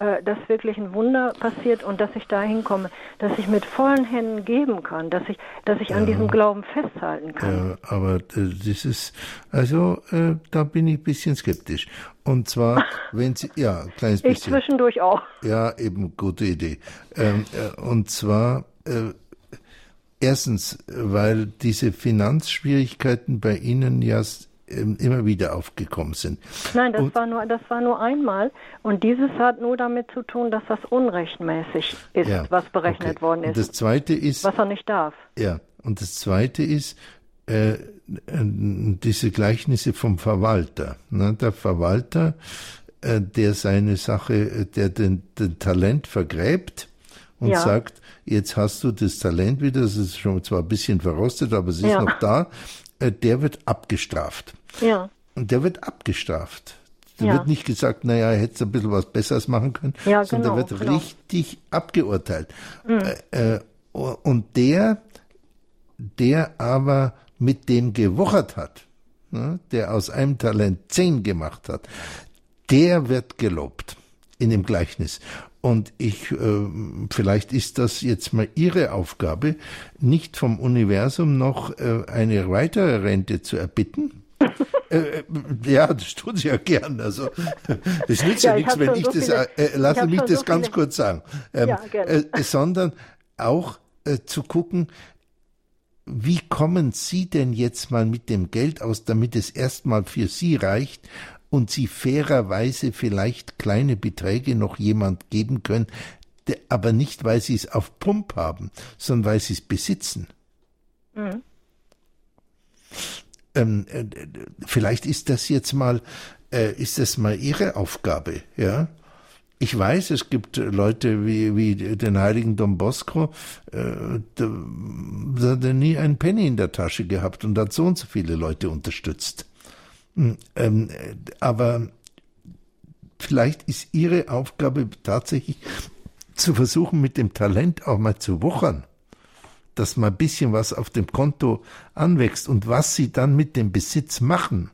äh, dass wirklich ein Wunder passiert und dass ich da hinkomme, dass ich mit vollen Händen geben kann, dass ich, dass ich ja. an diesem Glauben festhalten kann. Ja, aber äh, das ist, also äh, da bin ich ein bisschen skeptisch. Und zwar, wenn Sie, ja, ein kleines bisschen. Ich zwischendurch auch. Ja, eben, gute Idee. Ähm, äh, und zwar, äh, erstens, weil diese Finanzschwierigkeiten bei Ihnen ja immer wieder aufgekommen sind. Nein, das und, war nur das war nur einmal und dieses hat nur damit zu tun, dass das unrechtmäßig ist, ja, was berechnet okay. worden ist. Und das zweite ist was er nicht darf. Ja, und das zweite ist äh, diese Gleichnisse vom Verwalter. Ne? Der Verwalter, äh, der seine Sache, äh, der den, den Talent vergräbt und ja. sagt, jetzt hast du das Talent wieder, das ist schon zwar ein bisschen verrostet, aber es ist ja. noch da, der wird abgestraft. Ja. Und der wird abgestraft. Da ja. wird nicht gesagt, naja, hättest du ein bisschen was Besseres machen können, ja, sondern genau, wird genau. richtig abgeurteilt. Mhm. Äh, äh, und der, der aber mit dem gewochert hat, ne, der aus einem Talent zehn gemacht hat, der wird gelobt in dem Gleichnis. Und ich, äh, vielleicht ist das jetzt mal Ihre Aufgabe, nicht vom Universum noch äh, eine weitere Rente zu erbitten. äh, äh ja, das tun Sie ja gern. Also es nützt ja, ja nichts, wenn ich so das. Viele, äh, lassen mich das so ganz viele. kurz sagen. Ähm, ja, äh, sondern auch äh, zu gucken, wie kommen Sie denn jetzt mal mit dem Geld aus, damit es erstmal für Sie reicht und sie fairerweise vielleicht kleine Beträge noch jemand geben können, aber nicht, weil sie es auf Pump haben, sondern weil sie es besitzen. Mhm. Ähm, äh, vielleicht ist das jetzt mal, äh, ist das mal ihre Aufgabe, ja? Ich weiß, es gibt Leute wie, wie den heiligen Don Bosco, äh, der, der hat nie einen Penny in der Tasche gehabt und hat so und so viele Leute unterstützt. Hm, ähm, aber vielleicht ist Ihre Aufgabe tatsächlich zu versuchen, mit dem Talent auch mal zu wuchern, dass mal ein bisschen was auf dem Konto anwächst und was Sie dann mit dem Besitz machen.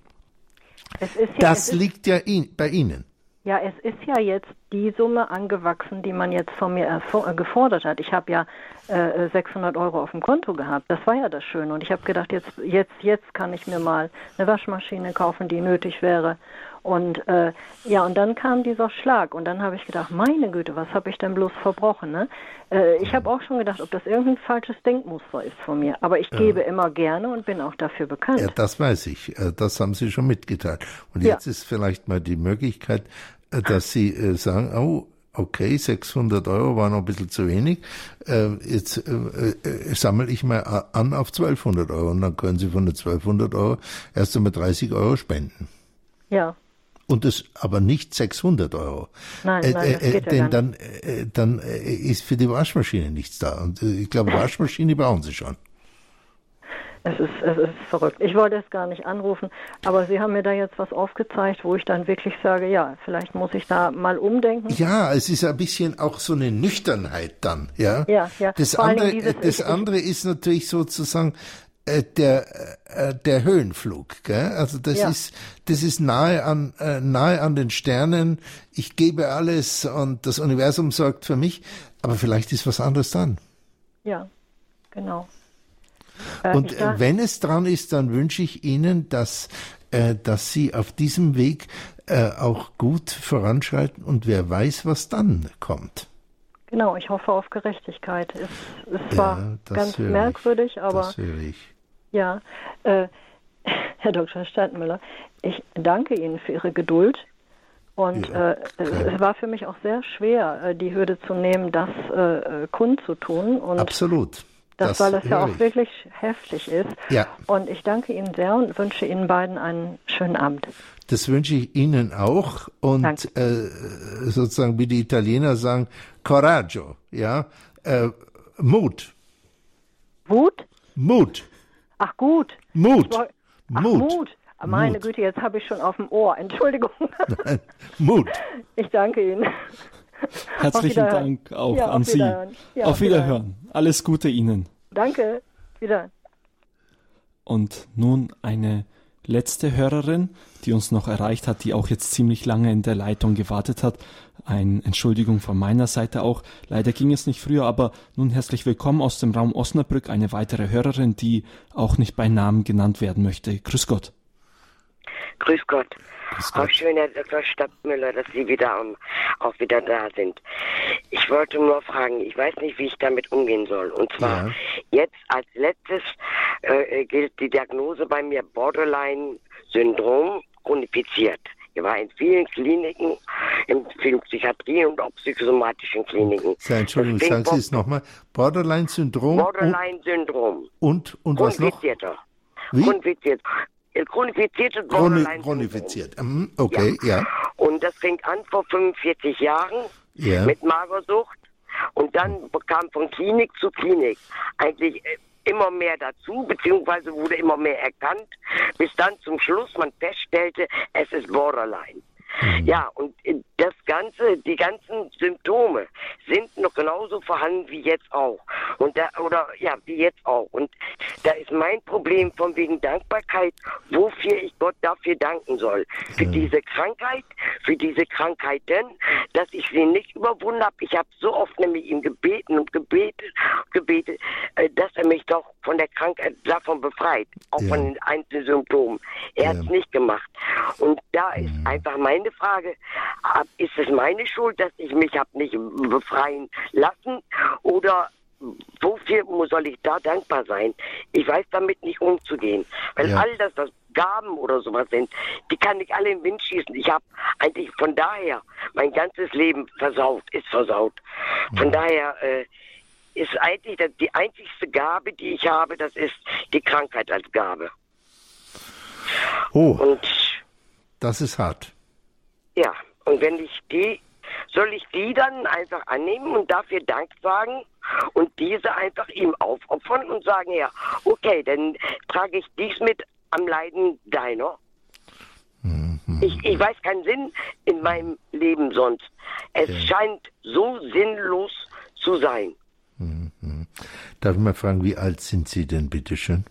Ja, das liegt ja in, bei Ihnen. Ja, es ist ja jetzt die Summe angewachsen, die man jetzt von mir äh, gefordert hat. Ich habe ja äh, 600 Euro auf dem Konto gehabt. Das war ja das Schöne. Und ich habe gedacht, jetzt, jetzt, jetzt kann ich mir mal eine Waschmaschine kaufen, die nötig wäre. Und äh, ja, und dann kam dieser Schlag. Und dann habe ich gedacht, meine Güte, was habe ich denn bloß verbrochen? Ne? Äh, ich habe auch schon gedacht, ob das irgendein falsches Denkmuster ist von mir. Aber ich gebe ja. immer gerne und bin auch dafür bekannt. Ja, das weiß ich. Äh, das haben Sie schon mitgeteilt. Und jetzt ja. ist vielleicht mal die Möglichkeit, äh, dass Sie äh, sagen, oh, okay, 600 Euro war noch ein bisschen zu wenig, äh, jetzt äh, äh, sammle ich mal an auf 1200 Euro und dann können Sie von den 1200 Euro erst einmal 30 Euro spenden. Ja. Und das aber nicht 600 Euro. Nein, nein, äh, das geht äh, denn ja dann, äh, dann ist für die Waschmaschine nichts da. Und ich glaube, Waschmaschine brauchen Sie schon. Es ist, es ist verrückt. Ich wollte es gar nicht anrufen, aber Sie haben mir da jetzt was aufgezeigt, wo ich dann wirklich sage, ja, vielleicht muss ich da mal umdenken. Ja, es ist ein bisschen auch so eine Nüchternheit dann, ja. Ja, ja. Das, andere, dieses, das ich, andere ist natürlich sozusagen, äh, der, äh, der Höhenflug. Gell? Also das ja. ist das ist nahe an äh, nahe an den Sternen. Ich gebe alles und das Universum sorgt für mich. Aber vielleicht ist was anderes dran. Ja, genau. Äh, und wenn es dran ist, dann wünsche ich Ihnen, dass äh, dass Sie auf diesem Weg äh, auch gut voranschreiten und wer weiß, was dann kommt. Genau, ich hoffe auf Gerechtigkeit. Es, es war ja, ganz merkwürdig, ich. aber. Ja, äh, Herr Dr. Stadtmüller, ich danke Ihnen für Ihre Geduld. Und ja, äh, es war für mich auch sehr schwer, äh, die Hürde zu nehmen, das äh, kundzutun. Und Absolut. Das, das weil das ja auch ich. wirklich heftig ist. Ja. Und ich danke Ihnen sehr und wünsche Ihnen beiden einen schönen Abend. Das wünsche ich Ihnen auch. Und äh, sozusagen, wie die Italiener sagen, Coraggio, ja, äh, Mut. Wut? Mut. Ach gut. Mut. Ach, Mut. Mut. Meine Mut. Güte, jetzt habe ich schon auf dem Ohr. Entschuldigung. Nein. Mut. Ich danke Ihnen. Herzlichen Dank auch ja, an Sie. Wiederhören. Ja, auf Wiederhören. Wiederhören. Alles Gute Ihnen. Danke. Wieder. Und nun eine letzte Hörerin, die uns noch erreicht hat, die auch jetzt ziemlich lange in der Leitung gewartet hat. Eine Entschuldigung von meiner Seite auch. Leider ging es nicht früher, aber nun herzlich willkommen aus dem Raum Osnabrück, eine weitere Hörerin, die auch nicht bei Namen genannt werden möchte. Grüß Gott. Grüß Gott. Auch schön, Herr Dr. Stadtmüller, dass Sie wieder um, auch wieder da sind. Ich wollte nur fragen, ich weiß nicht, wie ich damit umgehen soll. Und zwar ja. jetzt als letztes äh, gilt die Diagnose bei mir Borderline-Syndrom chronifiziert. Ich war in vielen Kliniken, in vielen Psychiatrien und auch psychosomatischen Kliniken. Ja, Entschuldigung, sagen Sie es nochmal. Borderline-Syndrom? Borderline-Syndrom. Und, und was noch? Wie? Chronifiziert chronifiziertes Borderline. Chronifiziert, mhm, okay, ja. ja. Und das fing an vor 45 Jahren ja. mit Magersucht und dann kam von Klinik zu Klinik eigentlich äh, immer mehr dazu, beziehungsweise wurde immer mehr erkannt, bis dann zum Schluss man feststellte, es ist Borderline. Mhm. Ja, und das Ganze, die ganzen Symptome sind noch genauso vorhanden wie jetzt auch. Und da, oder ja, wie jetzt auch. Und da ist mein Problem von wegen Dankbarkeit, wofür ich Gott dafür danken soll. Für mhm. diese Krankheit, für diese Krankheiten, dass ich sie nicht überwunden habe. Ich habe so oft nämlich ihm gebeten und gebetet, gebetet, äh, dass er mich doch von der Krankheit davon befreit, auch ja. von den einzelnen Symptomen. Er ja. hat es nicht gemacht. Und da ist einfach meine Frage, ist es meine Schuld, dass ich mich habe nicht befreien lassen oder wofür soll ich da dankbar sein? Ich weiß damit nicht umzugehen, weil ja. all das, was Gaben oder sowas sind, die kann ich alle in den Wind schießen. Ich habe eigentlich von daher mein ganzes Leben versaut, ist versaut. Von ja. daher äh, ist eigentlich die einzigste Gabe, die ich habe, das ist die Krankheit als Gabe. Oh, und das ist hart. Ja, und wenn ich die, soll ich die dann einfach annehmen und dafür Dank sagen und diese einfach ihm aufopfern und sagen, ja, okay, dann trage ich dies mit am Leiden deiner. Mhm. Ich, ich weiß keinen Sinn in meinem Leben sonst. Es okay. scheint so sinnlos zu sein. Mhm. Darf ich mal fragen, wie alt sind Sie denn, bitteschön?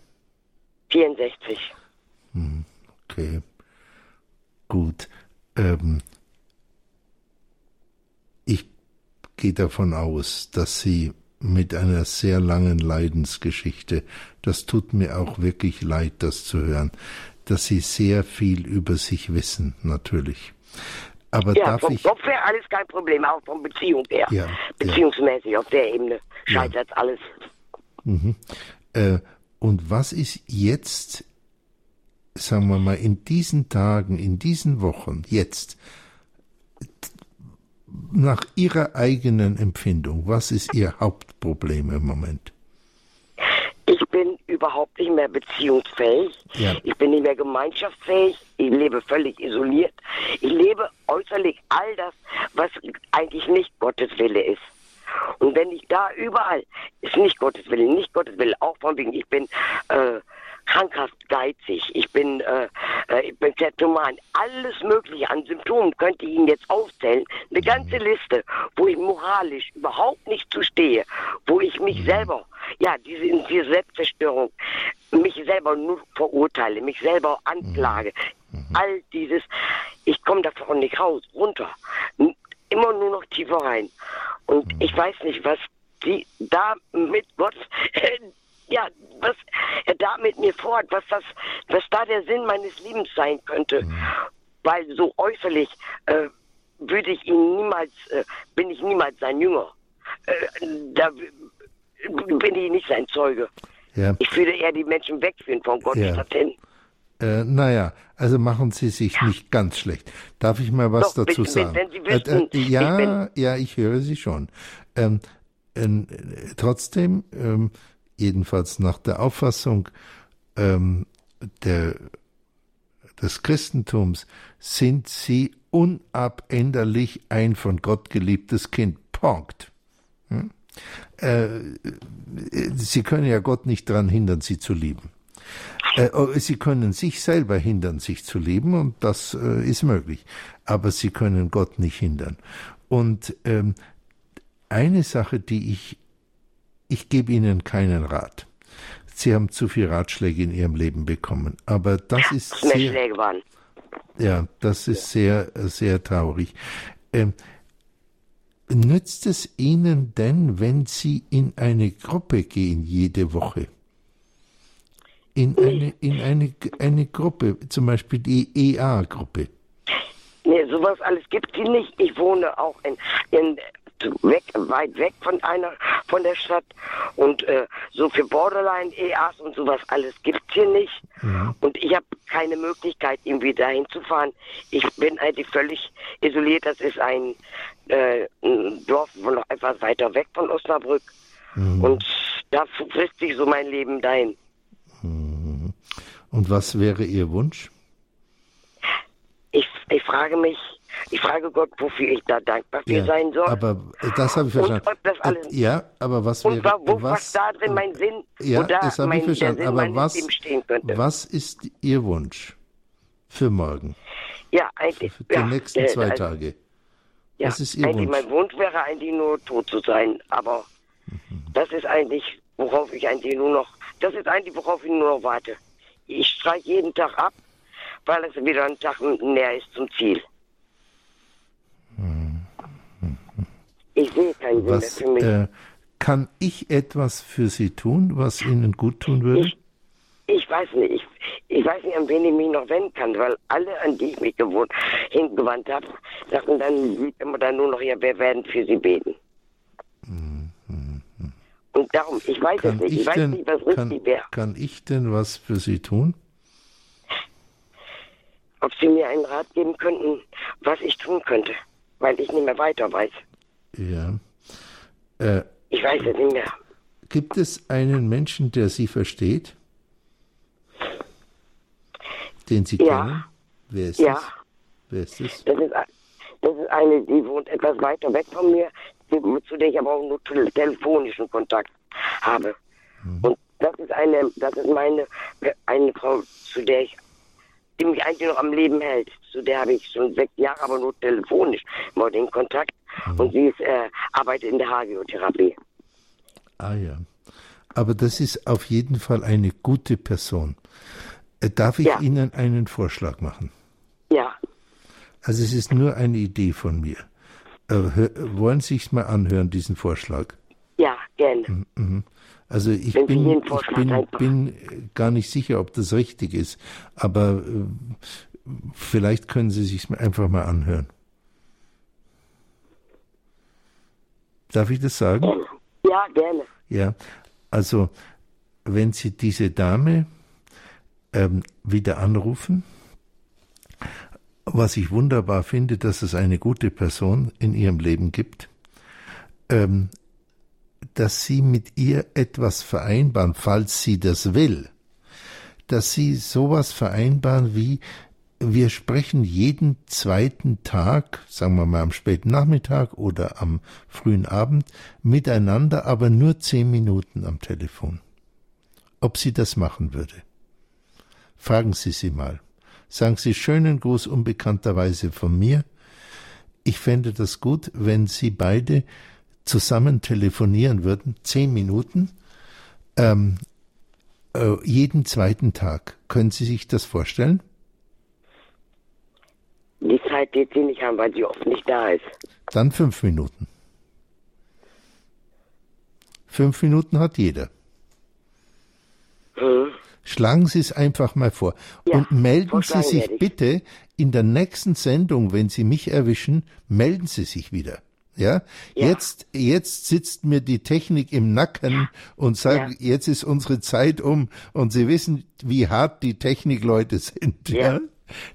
64. Mhm. Okay. Gut. Ähm, ich gehe davon aus, dass Sie mit einer sehr langen Leidensgeschichte, das tut mir auch wirklich leid, das zu hören, dass Sie sehr viel über sich wissen, natürlich. Aber ja, darf vom ich, Kopf her alles kein Problem, auch von Beziehung her. Ja, Beziehungsmäßig ja. auf der Ebene scheitert ja. alles. Mhm. Äh, und was ist jetzt, sagen wir mal, in diesen Tagen, in diesen Wochen, jetzt, nach Ihrer eigenen Empfindung, was ist Ihr Hauptproblem im Moment? Ich bin überhaupt nicht mehr beziehungsfähig. Ja. Ich bin nicht mehr gemeinschaftsfähig. Ich lebe völlig isoliert. Ich lebe äußerlich all das, was eigentlich nicht Gottes Wille ist. Und wenn ich da überall, ist nicht Gottes Wille, nicht Gottes Wille, auch von wegen, ich bin äh, krankhaft geizig, ich bin, äh, äh, ich bin kleptoman, alles mögliche an Symptomen könnte ich Ihnen jetzt aufzählen. Eine ganze Liste, wo ich moralisch überhaupt nicht zustehe, wo ich mich selber, ja, diese, diese Selbstzerstörung mich selber nur verurteile, mich selber anklage. Mhm. All dieses, ich komme davon nicht raus, runter. Immer nur noch tiefer rein. Und mhm. ich weiß nicht, was die da mit Gott, ja, was er da mit mir vorhat, was das, was da der Sinn meines Lebens sein könnte. Mhm. Weil so äußerlich äh, würde ich ihn niemals, äh, bin ich niemals sein Jünger. Äh, da bin ich nicht sein Zeuge. Ja. Ich würde eher die Menschen wegführen von Gott ja. statt hin. Äh, naja, also machen Sie sich ja. nicht ganz schlecht. Darf ich mal was Doch, dazu bitte, sagen? Wenn Sie wüssten, äh, äh, ja, ich ja, ich höre Sie schon. Ähm, äh, trotzdem, ähm, jedenfalls nach der Auffassung ähm, der, des Christentums, sind Sie unabänderlich ein von Gott geliebtes Kind. Punkt. Hm? Äh, sie können ja Gott nicht daran hindern, sie zu lieben. Äh, oh, sie können sich selber hindern, sich zu lieben, und das äh, ist möglich. Aber sie können Gott nicht hindern. Und ähm, eine Sache, die ich, ich gebe Ihnen keinen Rat. Sie haben zu viele Ratschläge in Ihrem Leben bekommen. Aber das ist sehr, ja, das ist sehr, sehr traurig. Ähm, Nützt es Ihnen denn, wenn Sie in eine Gruppe gehen jede Woche? In eine, in eine, eine Gruppe, zum Beispiel die EA-Gruppe? Nee, sowas alles gibt es nicht. Ich wohne auch in, in weg, weit weg von einer, von der Stadt. Und äh, so für Borderline, EAs und sowas alles gibt es hier nicht. Ja. Und ich habe keine Möglichkeit, irgendwie dahin zu fahren. Ich bin eigentlich völlig isoliert. Das ist ein, äh, ein Dorf noch etwas weiter weg von Osnabrück. Mhm. Und da frisst sich so mein Leben dahin. Mhm. Und was wäre Ihr Wunsch? Ich, frage mich, ich frage Gott, wofür ich da dankbar für ja, sein soll. Aber das habe ich verstanden. Und das alles, ja, aber was wäre, und wo, was, was da drin mein Sinn, ja, das habe ich verstanden. Aber was, was ist Ihr Wunsch für morgen? Ja, eigentlich. Für die ja, nächsten zwei äh, Tage. Ja, was ist Ihr eigentlich Wunsch? Mein Wunsch wäre eigentlich nur tot zu sein, aber mhm. das ist eigentlich, worauf ich eigentlich nur noch, das ist eigentlich, worauf ich nur noch warte. Ich streiche jeden Tag ab, weil es wieder ein Tag näher ist zum Ziel. Ich sehe keinen Sinn was, für mich. Äh, kann ich etwas für Sie tun, was Ihnen gut tun würde? Ich, ich weiß nicht. Ich, ich, weiß nicht, an wen ich mich noch wenden kann, weil alle, an die ich mich gewohnt, hingewandt habe, sagten dann immer dann nur noch, ja, wir werden für Sie beten. Hm, hm, hm. Und darum, ich weiß kann es nicht. Ich, ich weiß denn, nicht, was richtig wäre. Kann ich denn was für Sie tun? Ob Sie mir einen Rat geben könnten, was ich tun könnte, weil ich nicht mehr weiter weiß. Ja. Äh, ich weiß es nicht mehr. Gibt es einen Menschen, der Sie versteht? Den Sie ja. kennen? Wer ist ja. das? Wer ist das? Das ist, das ist eine, die wohnt etwas weiter weg von mir, zu der ich aber auch nur telefonischen Kontakt habe. Mhm. Und das ist eine, das ist meine, eine Frau, zu der ich, die mich eigentlich noch am Leben hält. Zu der habe ich schon sechs Jahre, aber nur telefonisch mal den Kontakt. Mhm. Und sie ist, äh, arbeitet in der Hagiotherapie. Ah ja. Aber das ist auf jeden Fall eine gute Person. Äh, darf ich ja. Ihnen einen Vorschlag machen? Ja. Also es ist nur eine Idee von mir. Äh, wollen Sie sich mal anhören, diesen Vorschlag? Ja, gerne. Mhm. Also ich Wenn bin, ich bin, bin, gar nicht sicher, ob das richtig ist, aber äh, vielleicht können Sie sich einfach mal anhören. Darf ich das sagen? Ja, gerne. Ja, also wenn Sie diese Dame ähm, wieder anrufen, was ich wunderbar finde, dass es eine gute Person in Ihrem Leben gibt, ähm, dass Sie mit ihr etwas vereinbaren, falls sie das will, dass Sie sowas vereinbaren wie, wir sprechen jeden zweiten Tag, sagen wir mal am späten Nachmittag oder am frühen Abend, miteinander, aber nur zehn Minuten am Telefon. Ob sie das machen würde? Fragen Sie sie mal. Sagen Sie schönen Gruß unbekannterweise von mir. Ich fände das gut, wenn Sie beide zusammen telefonieren würden, zehn Minuten, ähm, äh, jeden zweiten Tag. Können Sie sich das vorstellen? Die Zeit wird sie nicht haben, weil sie oft nicht da ist. Dann fünf Minuten. Fünf Minuten hat jeder. Hm. Schlagen Sie es einfach mal vor. Ja, und melden Sie sich bitte in der nächsten Sendung, wenn Sie mich erwischen, melden Sie sich wieder. Ja? ja? Jetzt, jetzt sitzt mir die Technik im Nacken ja. und sagt, jetzt ist unsere Zeit um und Sie wissen, wie hart die Technikleute sind. Ja?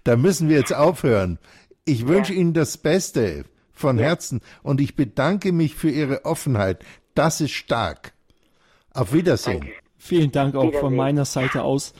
Da müssen wir jetzt aufhören. Ich wünsche Ihnen das Beste von Herzen und ich bedanke mich für Ihre Offenheit. Das ist stark. Auf Wiedersehen. Danke. Vielen Dank auch von meiner Seite aus.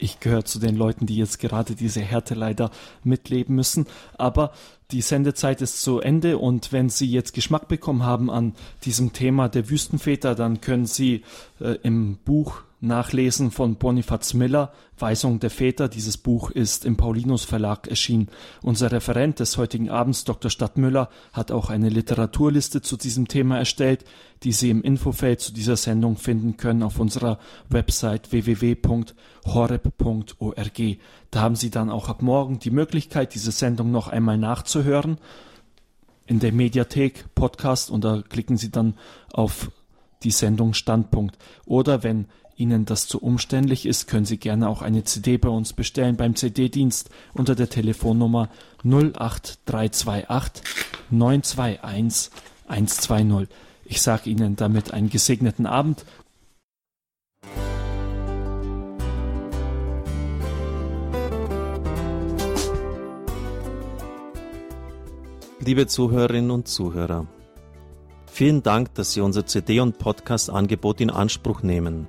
Ich gehöre zu den Leuten, die jetzt gerade diese Härte leider mitleben müssen. Aber die Sendezeit ist zu Ende und wenn Sie jetzt Geschmack bekommen haben an diesem Thema der Wüstenväter, dann können Sie äh, im Buch nachlesen von Bonifaz Miller, Weisung der Väter. Dieses Buch ist im Paulinus Verlag erschienen. Unser Referent des heutigen Abends, Dr. Stadtmüller, hat auch eine Literaturliste zu diesem Thema erstellt, die Sie im Infofeld zu dieser Sendung finden können auf unserer Website www.horeb.org. Da haben Sie dann auch ab morgen die Möglichkeit, diese Sendung noch einmal nachzuhören in der Mediathek Podcast und da klicken Sie dann auf die Sendung Standpunkt. Oder wenn Ihnen das zu umständlich ist, können Sie gerne auch eine CD bei uns bestellen beim CD-Dienst unter der Telefonnummer 08328 921 120. Ich sage Ihnen damit einen gesegneten Abend. Liebe Zuhörerinnen und Zuhörer, vielen Dank, dass Sie unser CD- und Podcast-Angebot in Anspruch nehmen.